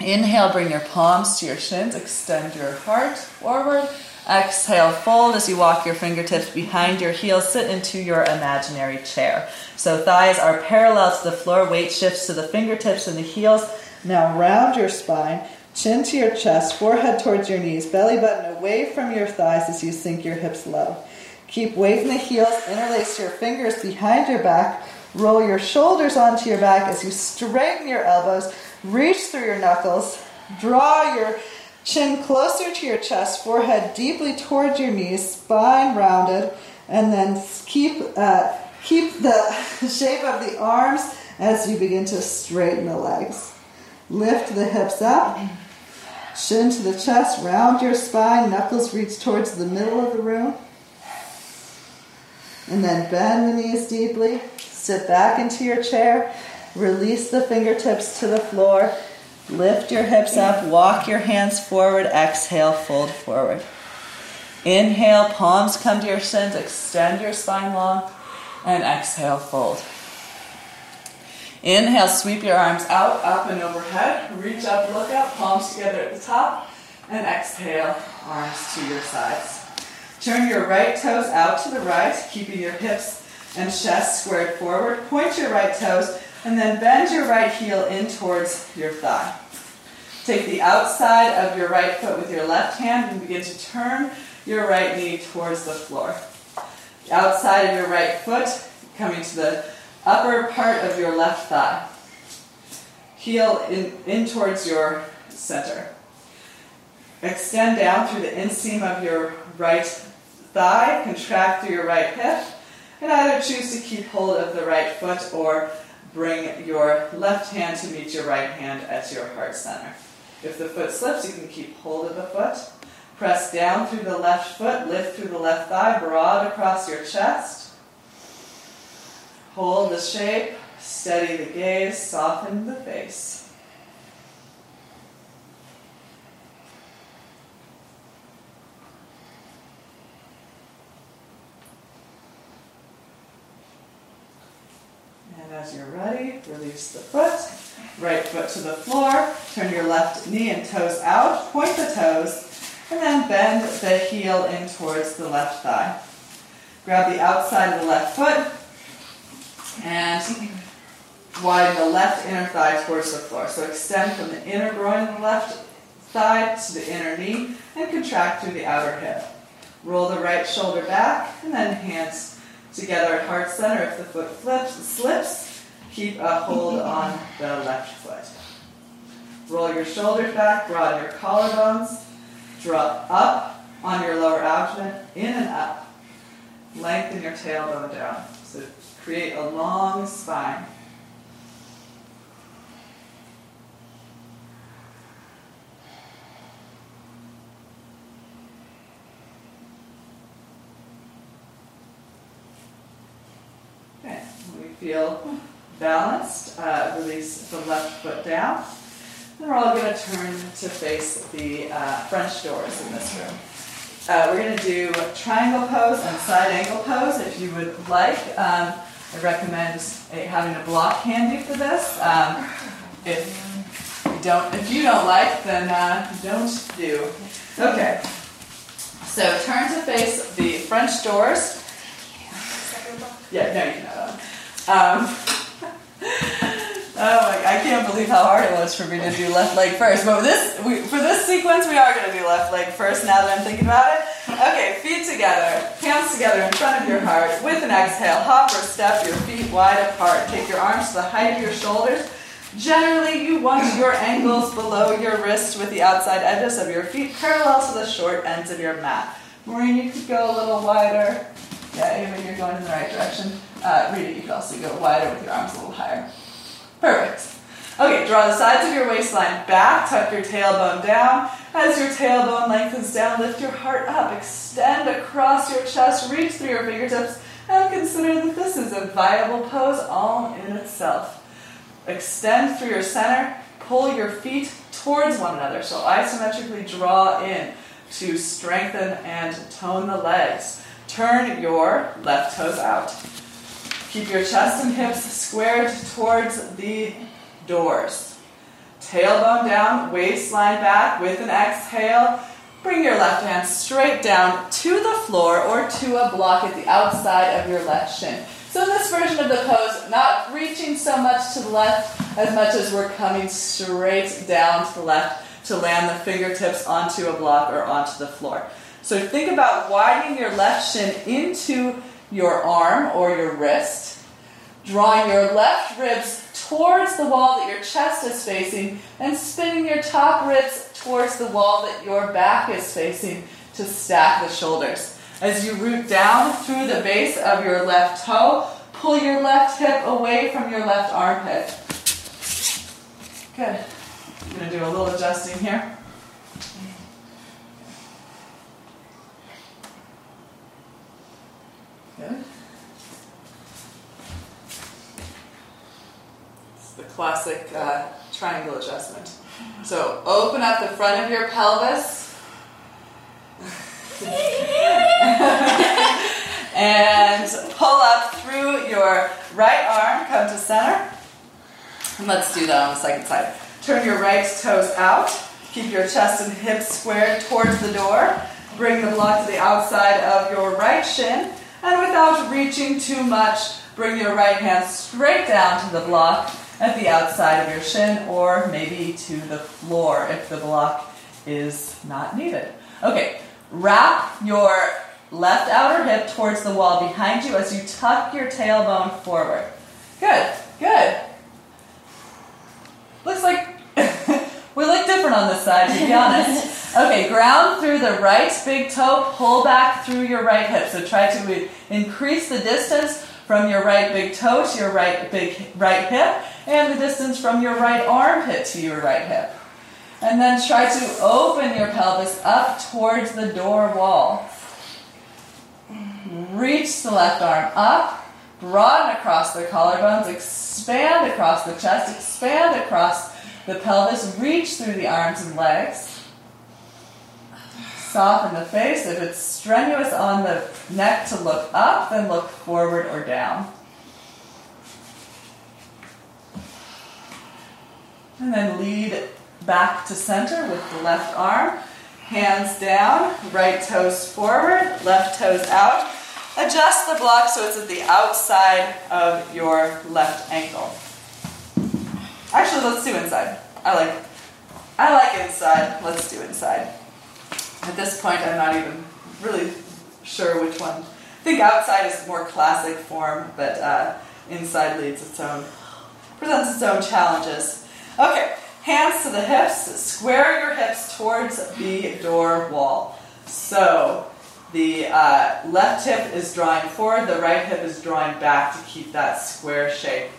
Inhale, bring your palms to your shins, extend your heart forward. Exhale, fold as you walk your fingertips behind your heels, sit into your imaginary chair. So thighs are parallel to the floor, weight shifts to the fingertips and the heels. Now round your spine, chin to your chest, forehead towards your knees, belly button away from your thighs as you sink your hips low. Keep weight in the heels, interlace your fingers behind your back, roll your shoulders onto your back as you straighten your elbows, reach through your knuckles, draw your Chin closer to your chest, forehead deeply towards your knees, spine rounded, and then keep uh, keep the (laughs) shape of the arms as you begin to straighten the legs. Lift the hips up, chin to the chest, round your spine, knuckles reach towards the middle of the room. And then bend the knees deeply, sit back into your chair, release the fingertips to the floor, Lift your hips up, walk your hands forward, exhale, fold forward. Inhale, palms come to your shins, extend your spine long, and exhale, fold. Inhale, sweep your arms out, up and overhead. Reach up, look up, palms together at the top, and exhale, arms to your sides. Turn your right toes out to the right, keeping your hips and chest squared forward. Point your right toes and then bend your right heel in towards your thigh. Take the outside of your right foot with your left hand and begin to turn your right knee towards the floor. The outside of your right foot coming to the upper part of your left thigh. Heel in, in towards your center. Extend down through the inseam of your right thigh, contract through your right hip, and either choose to keep hold of the right foot or bring your left hand to meet your right hand at your heart center. If the foot slips, you can keep hold of the foot. Press down through the left foot, lift through the left thigh, broad across your chest. Hold the shape, steady the gaze, soften the face. And as you're ready, release the foot. Right foot to the floor. Turn your left knee and toes out. Point the toes. And then bend the heel in towards the left thigh. Grab the outside of the left foot and widen the left inner thigh towards the floor. So extend from the inner groin of the left thigh to the inner knee and contract through the outer hip. Roll the right shoulder back and then hands together at heart center. If the foot flips, slips, keep a hold on the left foot. Roll your shoulders back, broaden your collarbones, drop up on your lower abdomen, in and up. Lengthen your tailbone down. So create a long spine. Okay, we feel balanced, uh, release the left foot down. Then we're all going to turn to face the uh, French doors in this room. Uh, we're going to do triangle pose and side angle pose if you would like. Um, I recommend having a block handy for this. Um, if you don't, if you don't like, then uh, don't do. Okay. So turn to face the French doors. Yeah, no, you that. Um, (laughs) Oh my! I can't believe how hard it was for me to do left leg first. But this, we, for this sequence, we are going to do left leg first. Now that I'm thinking about it. Okay, feet together, hands together in front of your heart. With an exhale, hop or step your feet wide apart. Take your arms to the height of your shoulders. Generally, you want your ankles below your wrist with the outside edges of your feet parallel to the short ends of your mat. Maureen, you could go a little wider. Yeah, Ava, you're going in the right direction. Uh, Rita, you can also go wider with your arms a little higher. Perfect. Okay, draw the sides of your waistline back, tuck your tailbone down. As your tailbone lengthens down, lift your heart up, extend across your chest, reach through your fingertips, and consider that this is a viable pose all in itself. Extend through your center, pull your feet towards one another. So isometrically draw in to strengthen and tone the legs. Turn your left toes out. Keep your chest and hips squared towards the doors. Tailbone down, waistline back with an exhale. Bring your left hand straight down to the floor or to a block at the outside of your left shin. So in this version of the pose, not reaching so much to the left as much as we're coming straight down to the left to land the fingertips onto a block or onto the floor. So think about widening your left shin into your arm or your wrist, drawing your left ribs towards the wall that your chest is facing, and spinning your top ribs towards the wall that your back is facing to stack the shoulders. As you root down through the base of your left toe, pull your left hip away from your left armpit. Good. I'm going to do a little adjusting here. It's the classic uh, triangle adjustment. So open up the front of your pelvis. and pull up through your right arm, come to center. And let's do that on the second side. Turn your right toes out. Keep your chest and hips squared towards the door. Bring the block to the outside of your right shin and without reaching too much, bring your right hand straight down to the block at the outside of your shin or maybe to the floor if the block is not needed. Okay, wrap your left outer hip towards the wall behind you as you tuck your tailbone forward. Good, good. Looks like (laughs) we look different on this side, to be honest. (laughs) Okay, ground through the right big toe, pull back through your right hip. So try to increase the distance from your right big toe to your right big right hip, and the distance from your right armpit to your right hip. And then try to open your pelvis up towards the door wall. Reach the left arm up, broaden across the collarbones, expand across the chest, expand across the pelvis, reach through the arms and legs. Soften the face. If it's strenuous on the neck to look up, then look forward or down. And then lead back to center with the left arm. Hands down, right toes forward, left toes out. Adjust the block so it's at the outside of your left ankle. Actually, let's do inside. I like I like inside. Let's do inside. At this point, I'm not even really sure which one. I think outside is more classic form, but uh, inside leads its own, presents its own challenges. Okay, hands to the hips. Square your hips towards the door wall. So the uh, left hip is drawing forward, the right hip is drawing back to keep that square shape.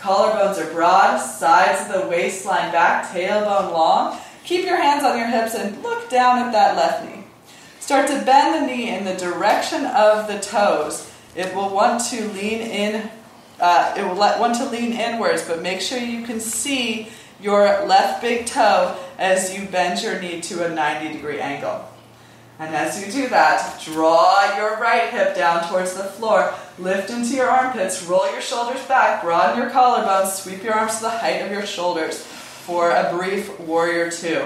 Collarbones are broad, sides of the waistline back, tailbone long. Keep your hands on your hips and look down at that left knee. Start to bend the knee in the direction of the toes. It will want to lean in. Uh, it will want to lean inwards, but make sure you can see your left big toe as you bend your knee to a 90 degree angle. And as you do that, draw your right hip down towards the floor, lift into your armpits, roll your shoulders back, broaden your collarbones, sweep your arms to the height of your shoulders for a brief warrior two.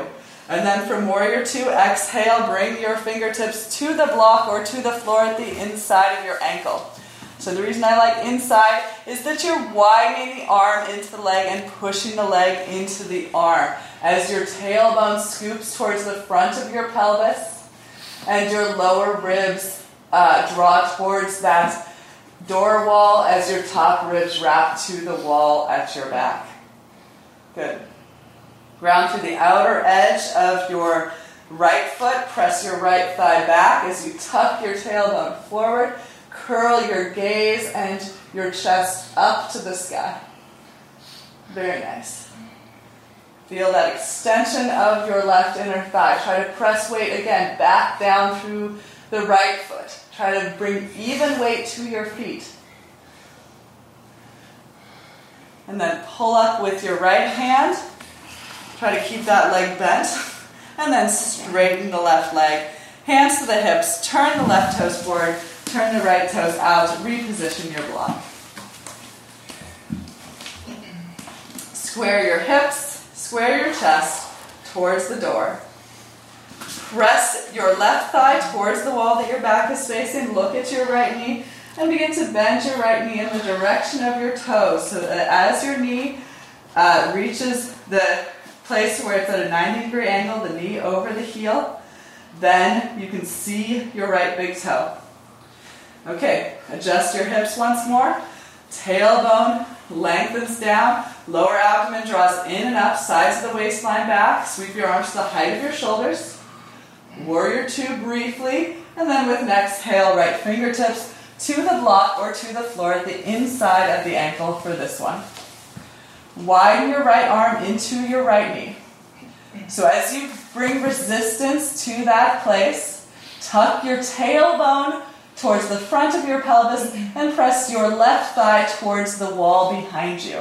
And then from warrior two, exhale, bring your fingertips to the block or to the floor at the inside of your ankle. So the reason I like inside is that you're widening the arm into the leg and pushing the leg into the arm as your tailbone scoops towards the front of your pelvis and your lower ribs uh, draw towards that door wall as your top ribs wrap to the wall at your back. Good. Ground to the outer edge of your right foot. Press your right thigh back as you tuck your tailbone forward. Curl your gaze and your chest up to the sky. Very nice. Feel that extension of your left inner thigh. Try to press weight again back down through the right foot. Try to bring even weight to your feet. And then pull up with your right hand Try to keep that leg bent. And then straighten the left leg. Hands to the hips. Turn the left toes forward. Turn the right toes out. Reposition your block. Square your hips. Square your chest towards the door. Press your left thigh towards the wall that your back is facing. Look at your right knee and begin to bend your right knee in the direction of your toes so that as your knee uh, reaches the place where it's at a 90 degree angle, the knee over the heel. Then you can see your right big toe. Okay, adjust your hips once more. Tailbone lengthens down, lower abdomen draws in and up, sides of the waistline back. Sweep your arms to the height of your shoulders. Warrior two briefly, and then with an exhale, right fingertips to the block or to the floor at the inside of the ankle for this one. Widen your right arm into your right knee. So as you bring resistance to that place, tuck your tailbone towards the front of your pelvis and press your left thigh towards the wall behind you.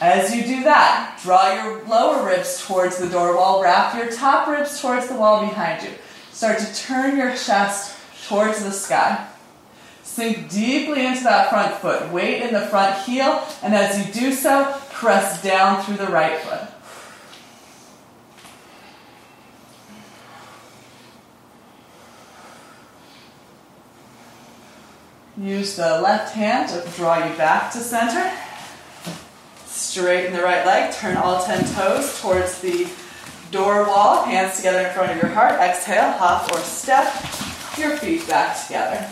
As you do that, draw your lower ribs towards the door wall, wrap your top ribs towards the wall behind you. Start to turn your chest towards the sky. Sink deeply into that front foot. Weight in the front heel, and as you do so, press down through the right foot. Use the left hand to draw you back to center. Straighten the right leg. Turn all 10 toes towards the door wall. Hands together in front of your heart. Exhale, hop or step your feet back together.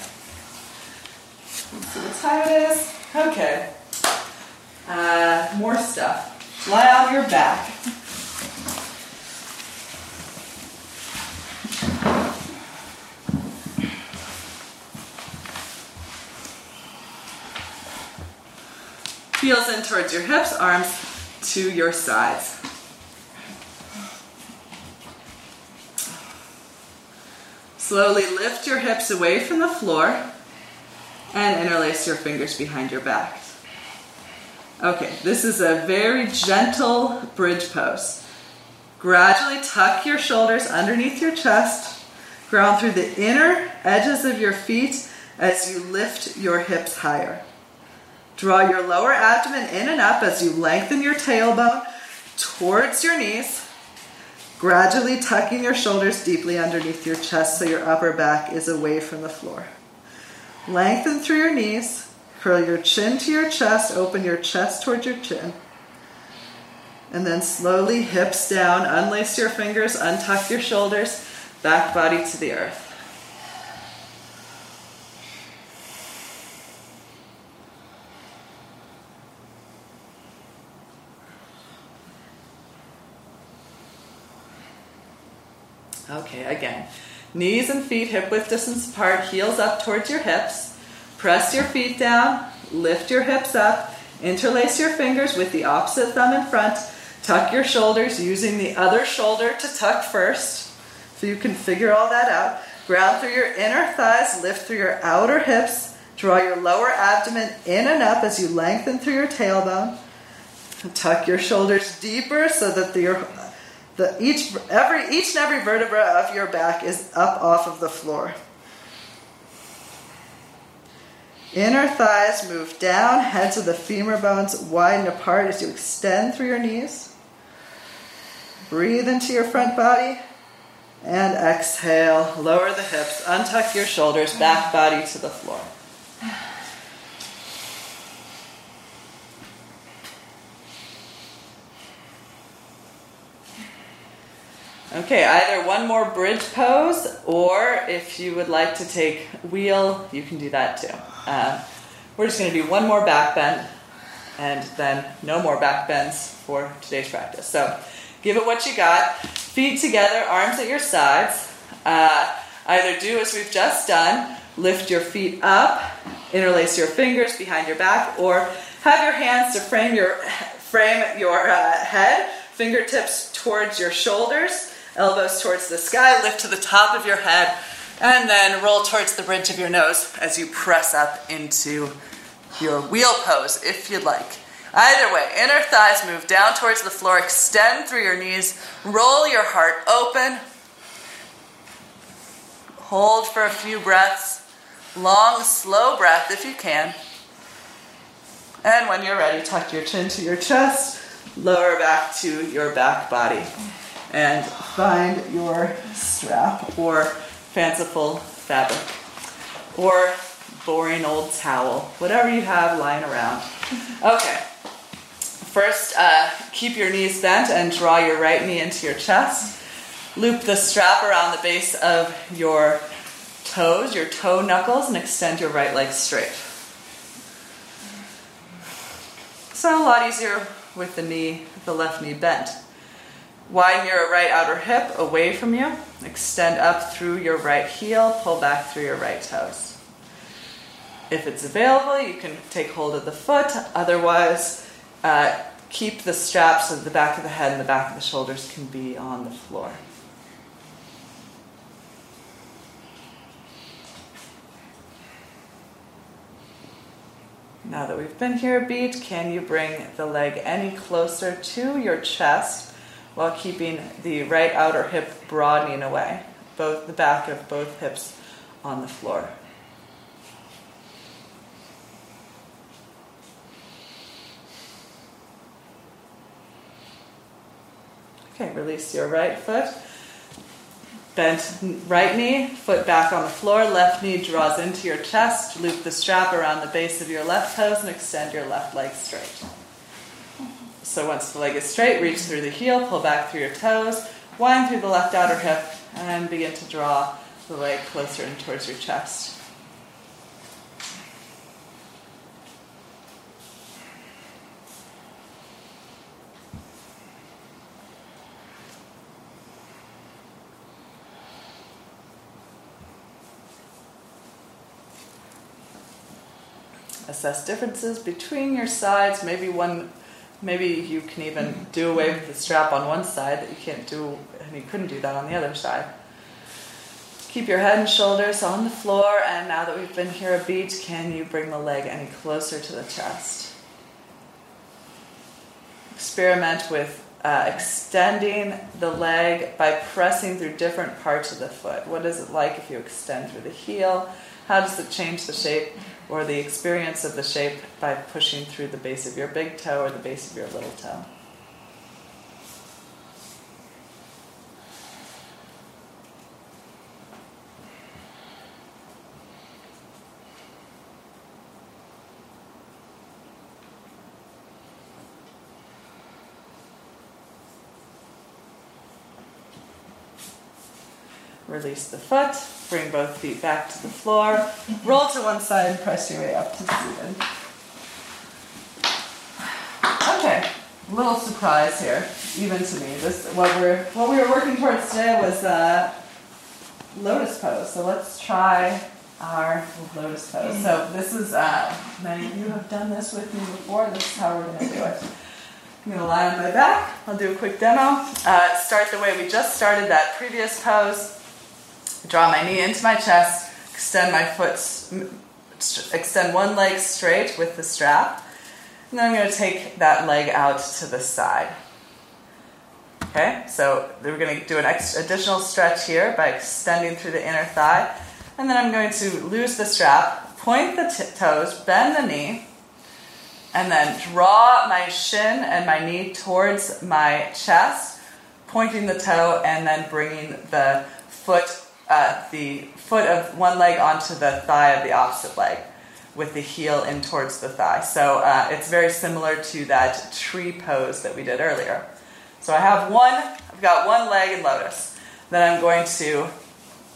Let's see what time it is. Okay. Uh, more stuff. Lie on your back. Heels in towards your hips, arms to your sides. Slowly lift your hips away from the floor and interlace your fingers behind your back. Okay, this is a very gentle bridge pose. Gradually tuck your shoulders underneath your chest, ground through the inner edges of your feet as you lift your hips higher. Draw your lower abdomen in and up as you lengthen your tailbone towards your knees, gradually tucking your shoulders deeply underneath your chest so your upper back is away from the floor. Lengthen through your knees. Curl your chin to your chest. Open your chest towards your chin. And then slowly hips down. Unlace your fingers. Untuck your shoulders. Back body to the earth. Okay, again. Knees and feet hip width distance apart, heels up towards your hips. Press your feet down, lift your hips up, interlace your fingers with the opposite thumb in front. Tuck your shoulders using the other shoulder to tuck first. So you can figure all that out. Ground through your inner thighs, lift through your outer hips. Draw your lower abdomen in and up as you lengthen through your tailbone. Tuck your shoulders deeper so that the, the each every each and every vertebra of your back is up off of the floor. Inner thighs move down, heads of the femur bones widen apart as you extend through your knees. Breathe into your front body and exhale. Lower the hips, untuck your shoulders, back body to the floor. Okay, either one more bridge pose, or if you would like to take wheel, you can do that too. Uh, we're just going to do one more back bend, and then no more back bends for today's practice. So give it what you got. Feet together, arms at your sides. Uh, either do as we've just done, lift your feet up, interlace your fingers behind your back, or have your hands to frame your frame your uh, head, fingertips towards your shoulders elbows towards the sky, lift to the top of your head, and then roll towards the bridge of your nose as you press up into your wheel pose if you'd like. Either way, inner thighs move down towards the floor, extend through your knees, roll your heart open, hold for a few breaths, long, slow breath if you can. And when you're ready, tuck your chin to your chest, lower back to your back body and find your strap or fanciful fabric or boring old towel, whatever you have lying around. Okay. First, uh, keep your knees bent and draw your right knee into your chest. Loop the strap around the base of your toes, your toe knuckles, and extend your right leg straight. So, a lot easier with the knee, the left knee bent. Widen your right outer hip away from you. Extend up through your right heel. Pull back through your right toes. If it's available, you can take hold of the foot. Otherwise, uh, keep the straps so the back of the head and the back of the shoulders can be on the floor. Now that we've been here a beat, can you bring the leg any closer to your chest? While keeping the right outer hip broadening away, both the back of both hips on the floor. Okay, release your right foot. Bent right knee, foot back on the floor, left knee draws into your chest. Loop the strap around the base of your left toes and extend your left leg straight. So once the leg is straight, reach through the heel, pull back through your toes, wind through the left outer hip, and begin to draw the leg closer in towards your chest. Assess differences between your sides, maybe one maybe you can even do away with the strap on one side that you can't do, and you couldn't do that on the other side. Keep your head and shoulders on the floor, and now that we've been here a beat, can you bring the leg any closer to the chest? Experiment with uh, extending the leg by pressing through different parts of the foot. What is it like if you extend through the heel? How does it change the shape or the experience of the shape by pushing through the base of your big toe or the base of your little toe. Release the foot, bring both feet back to the floor, roll to one side, and press your way up to seated. Okay, a little surprise here, even to me. This what we're what we were working towards today was uh, lotus pose. So let's try our lotus pose. So this is uh, many of you have done this with me before. This is how we're going to do it. I'm going to lie on my back. I'll do a quick demo. Uh, start the way we just started that previous pose. Draw my knee into my chest, extend my foot, extend one leg straight with the strap, And then I'm going to take that leg out to the side. Okay, so we're going to do an additional stretch here by extending through the inner thigh. And then I'm going to loose the strap, point the t- toes, bend the knee, and then draw my shin and my knee towards my chest, pointing the toe, and then bringing the foot, uh, the foot of one leg onto the thigh of the opposite leg, with the heel in towards the thigh. So uh, it's very similar to that tree pose that we did earlier. So I have one, I've got one leg in lotus. Then I'm going to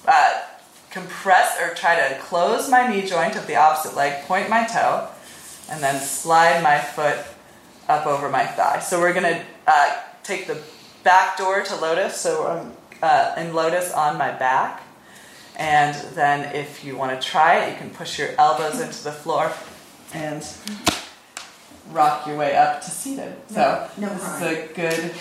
uh, compress or try to close my knee joint of the opposite leg, point my toe, and then slide my foot up over my thigh. So we're going to uh, take the back door to lotus. So I'm uh, in lotus on my back. And then if you want to try it, you can push your elbows into the floor and rock your way up to seated. So No this problem. is a good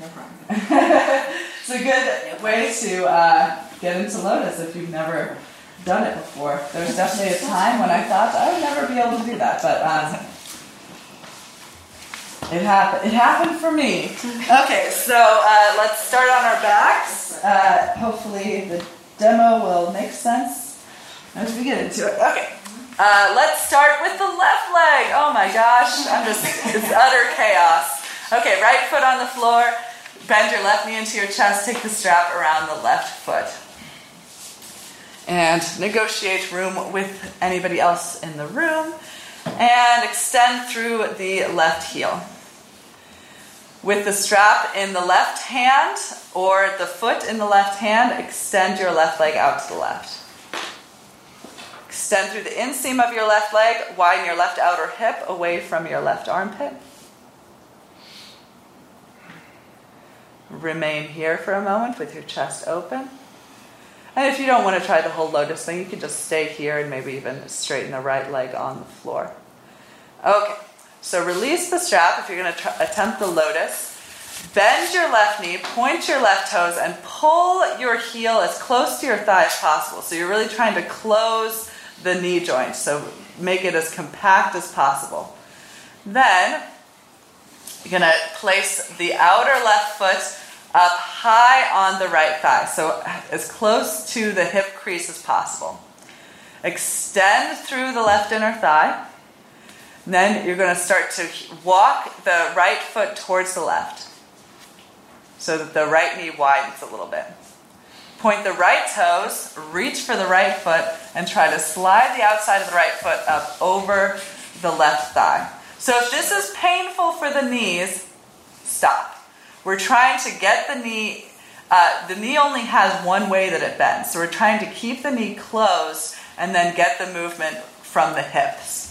No problem. (laughs) it's a good way to uh, get into lotus if you've never done it before. There was definitely a time when I thought I would never be able to do that, but um, it happened. It happened for me. (laughs) Okay, so uh, let's start on our backs. Uh, hopefully, the demo will make sense as we get into it. Okay. Uh, let's start with the left leg. Oh my gosh, I'm just, it's utter chaos. Okay, right foot on the floor, bend your left knee into your chest, take the strap around the left foot. And negotiate room with anybody else in the room, and extend through the left heel. With the strap in the left hand or the foot in the left hand, extend your left leg out to the left. Extend through the inseam of your left leg, widen your left outer hip away from your left armpit. Remain here for a moment with your chest open. And if you don't want to try the whole lotus thing, you can just stay here and maybe even straighten the right leg on the floor. Okay, so release the strap if you're going to try, attempt the lotus. Bend your left knee, point your left toes, and pull your heel as close to your thigh as possible. So you're really trying to close the knee joint, so make it as compact as possible. Then you're going to place the outer left foot up high on the right thigh, so as close to the hip crease as possible. Extend through the left inner thigh. Then you're going to start to walk the right foot towards the left so that the right knee widens a little bit. Point the right toes, reach for the right foot, and try to slide the outside of the right foot up over the left thigh. So if this is painful for the knees, stop. We're trying to get the knee, uh, the knee only has one way that it bends. So we're trying to keep the knee closed and then get the movement from the hips.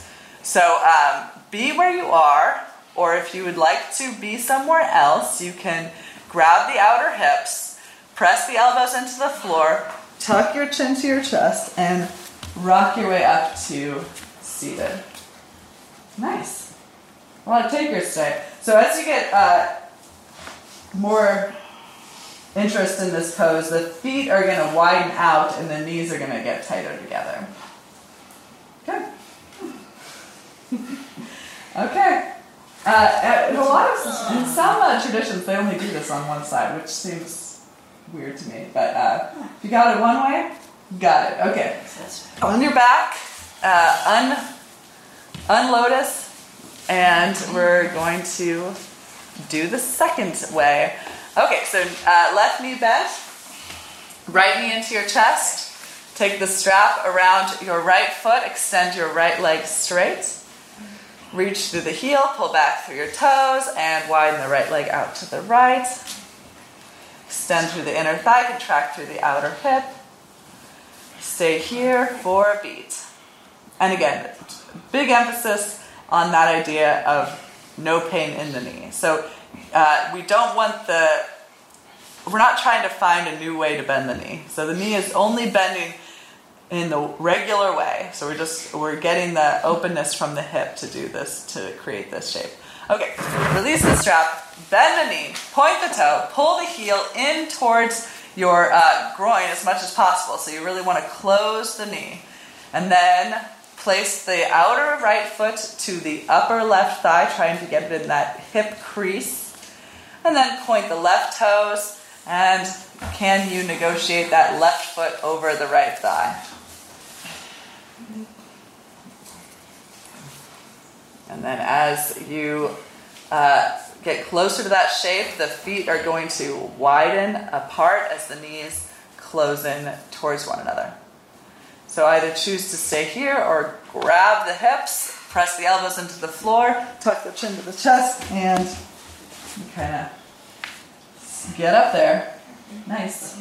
So um, be where you are, or if you would like to be somewhere else, you can grab the outer hips, press the elbows into the floor, tuck your chin to your chest, and rock your way up to seated. Nice. A lot of takers today. So as you get uh, more interest in this pose, the feet are going to widen out and the knees are going to get tighter together. Good. (laughs) okay. Uh, in a lot of in some uh, traditions, they only do this on one side, which seems weird to me. But uh, if you got it one way, got it. Okay. On your back, uh, un unlotus, and we're going to do the second way. Okay, so uh, left knee bent, right knee into your chest. Take the strap around your right foot, extend your right leg straight. Reach through the heel, pull back through your toes, and widen the right leg out to the right. Extend through the inner thigh, contract through the outer hip. Stay here for a beat. And again, big emphasis on that idea of no pain in the knee. So uh, we don't want the, we're not trying to find a new way to bend the knee. So the knee is only bending in the regular way. So we're just, we're getting the openness from the hip to do this, to create this shape. Okay, release the strap, bend the knee, point the toe, pull the heel in towards your uh, groin as much as possible. So you really want to close the knee. And then place the outer right foot to the upper left thigh, trying to get it in that hip crease. And then point the left toes. And can you negotiate that left foot over the right thigh? And then as you uh, get closer to that shape, the feet are going to widen apart as the knees close in towards one another. So either choose to stay here or grab the hips, press the elbows into the floor, tuck the chin to the chest, and kind of get up there. Nice.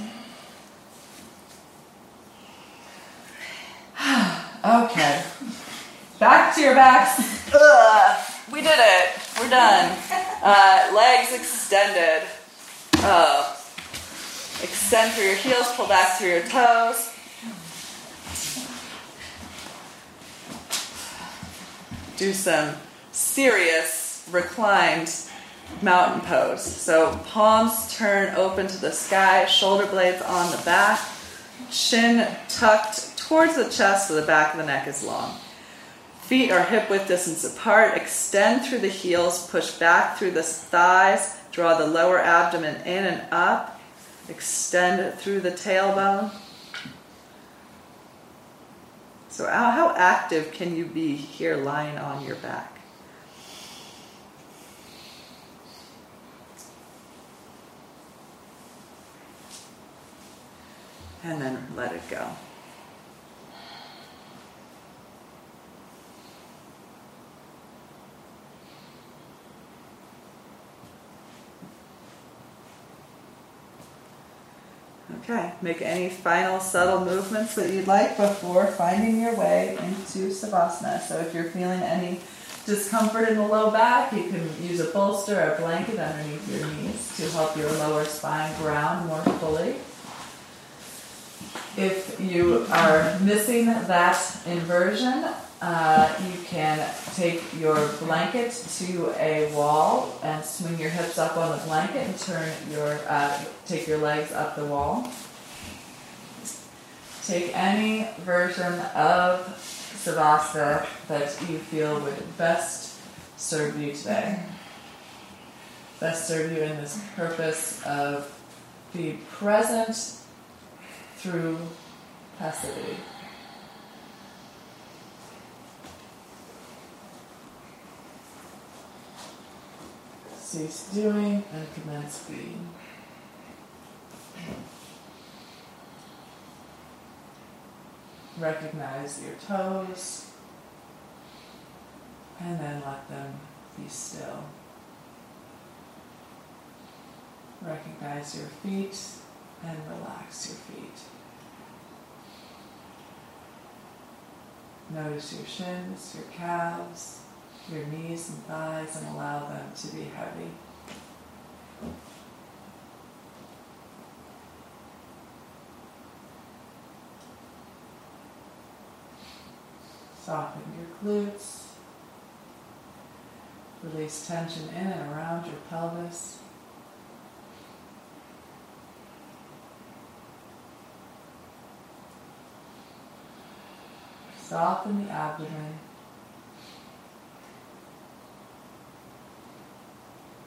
(sighs) okay. Back to your backs. Ugh. We did it. We're done. Uh, legs extended. Oh. Extend through your heels, pull back through your toes. Do some serious reclined mountain pose. So palms turn open to the sky, shoulder blades on the back, shin tucked towards the chest so the back of the neck is long. Feet are hip width distance apart. Extend through the heels, push back through the thighs, draw the lower abdomen in and up. Extend it through the tailbone. So, how, how active can you be here lying on your back? And then let it go. Okay, make any final subtle movements that you'd like before finding your way into Savasana. So if you're feeling any discomfort in the low back, you can use a bolster or a blanket underneath your knees to help your lower spine ground more fully. If you are missing that inversion, uh, you can take your blanket to a wall and swing your hips up on the blanket and turn your uh, take your legs up the wall. Take any version of Savasana that you feel would best serve you today. Best serve you in this purpose of be present through passivity. Cease doing and commence being. Recognize your toes and then let them be still. Recognize your feet and relax your feet. Notice your shins, your calves, your knees and thighs and allow them to be heavy. Soften your glutes. Release tension in and around your pelvis. Soften the abdomen.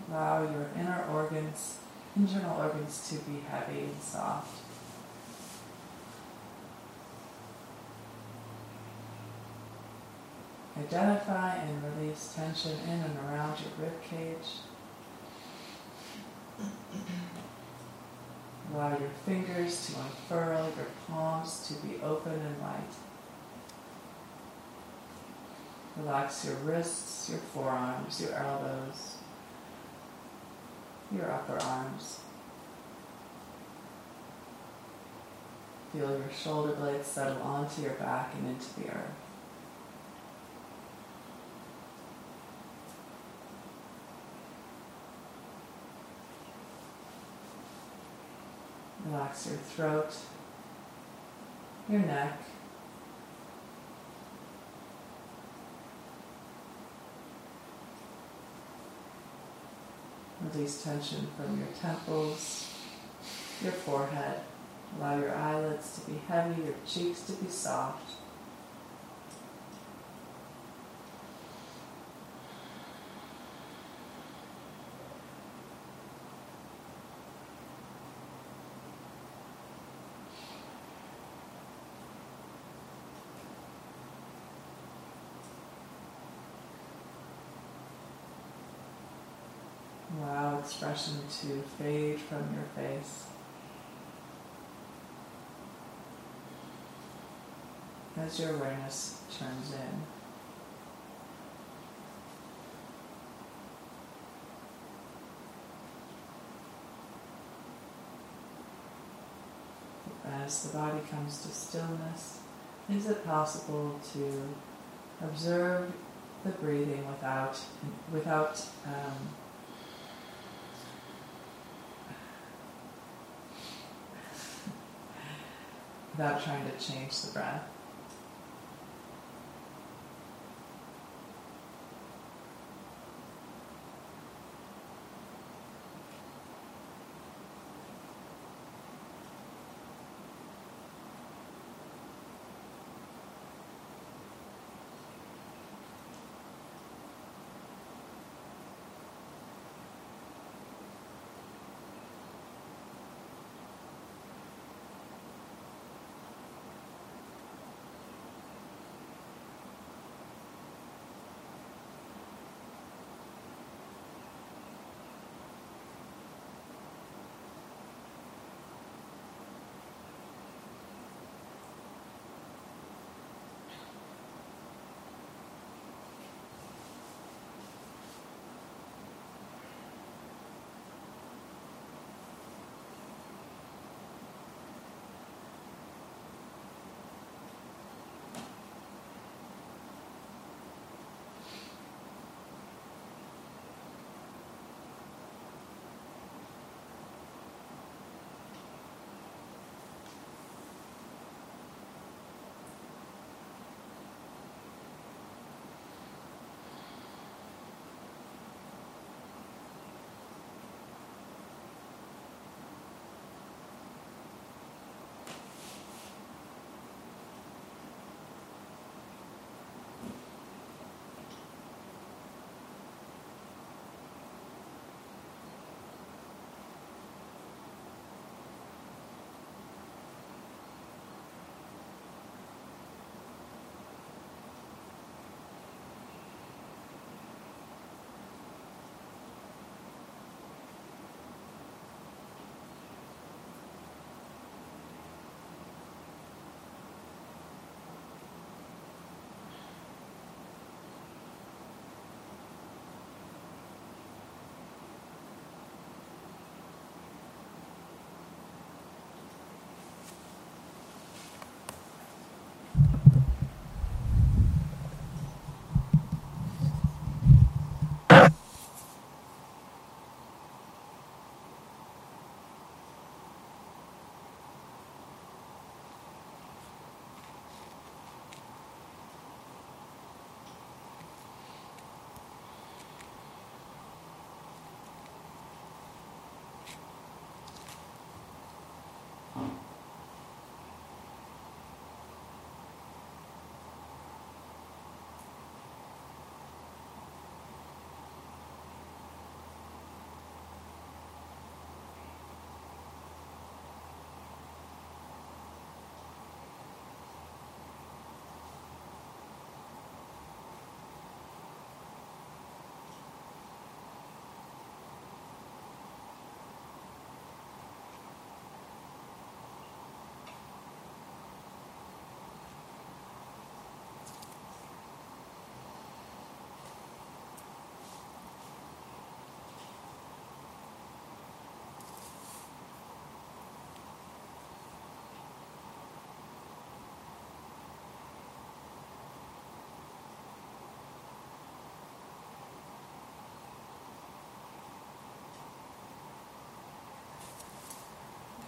Allow your inner organs, internal organs to be heavy and soft. Identify and release tension in and around your rib cage. Allow your fingers to unfurl, your palms to be open and light. Relax your wrists, your forearms, your elbows your upper arms. Feel your shoulder blades settle onto your back and into the earth. Relax your throat, your neck, Release tension from your temples, your forehead. Allow your eyelids to be heavy, your cheeks to be soft. Expression to fade from your face. As your awareness turns in. As the body comes to stillness, is it possible to observe the breathing without without um, without trying to change the breath.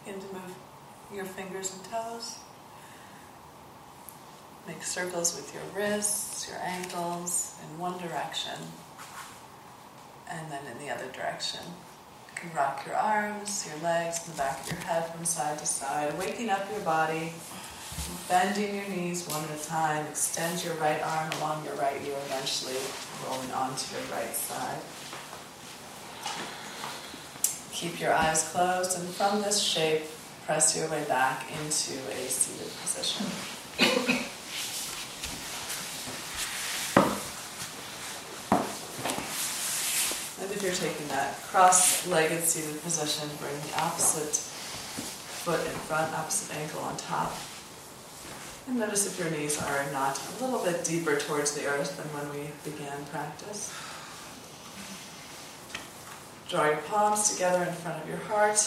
To move your fingers and toes. Make circles with your wrists, your ankles in one direction, and then in the other direction. You can rock your arms, your legs, and the back of your head from side to side, waking up your body, bending your knees one at a time. Extend your right arm along your right ear, eventually rolling onto your right side. Keep your eyes closed, and from this shape, press your way back into a seated position. and if you're taking that cross-legged seated position, bring the opposite foot in front, opposite ankle on top. And notice if your knees are not a little bit deeper towards the earth than when we began practice. Draw your palms together in front of your heart.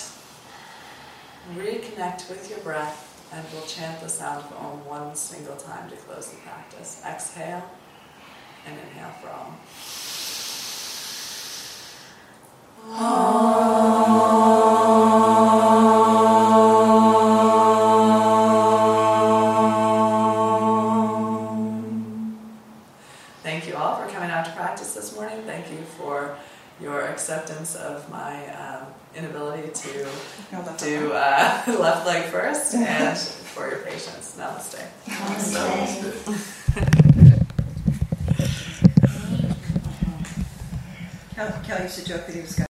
Reconnect with your breath, and we'll chant the sound of Om one single time to close the practice. Exhale and inhale for Om. Thank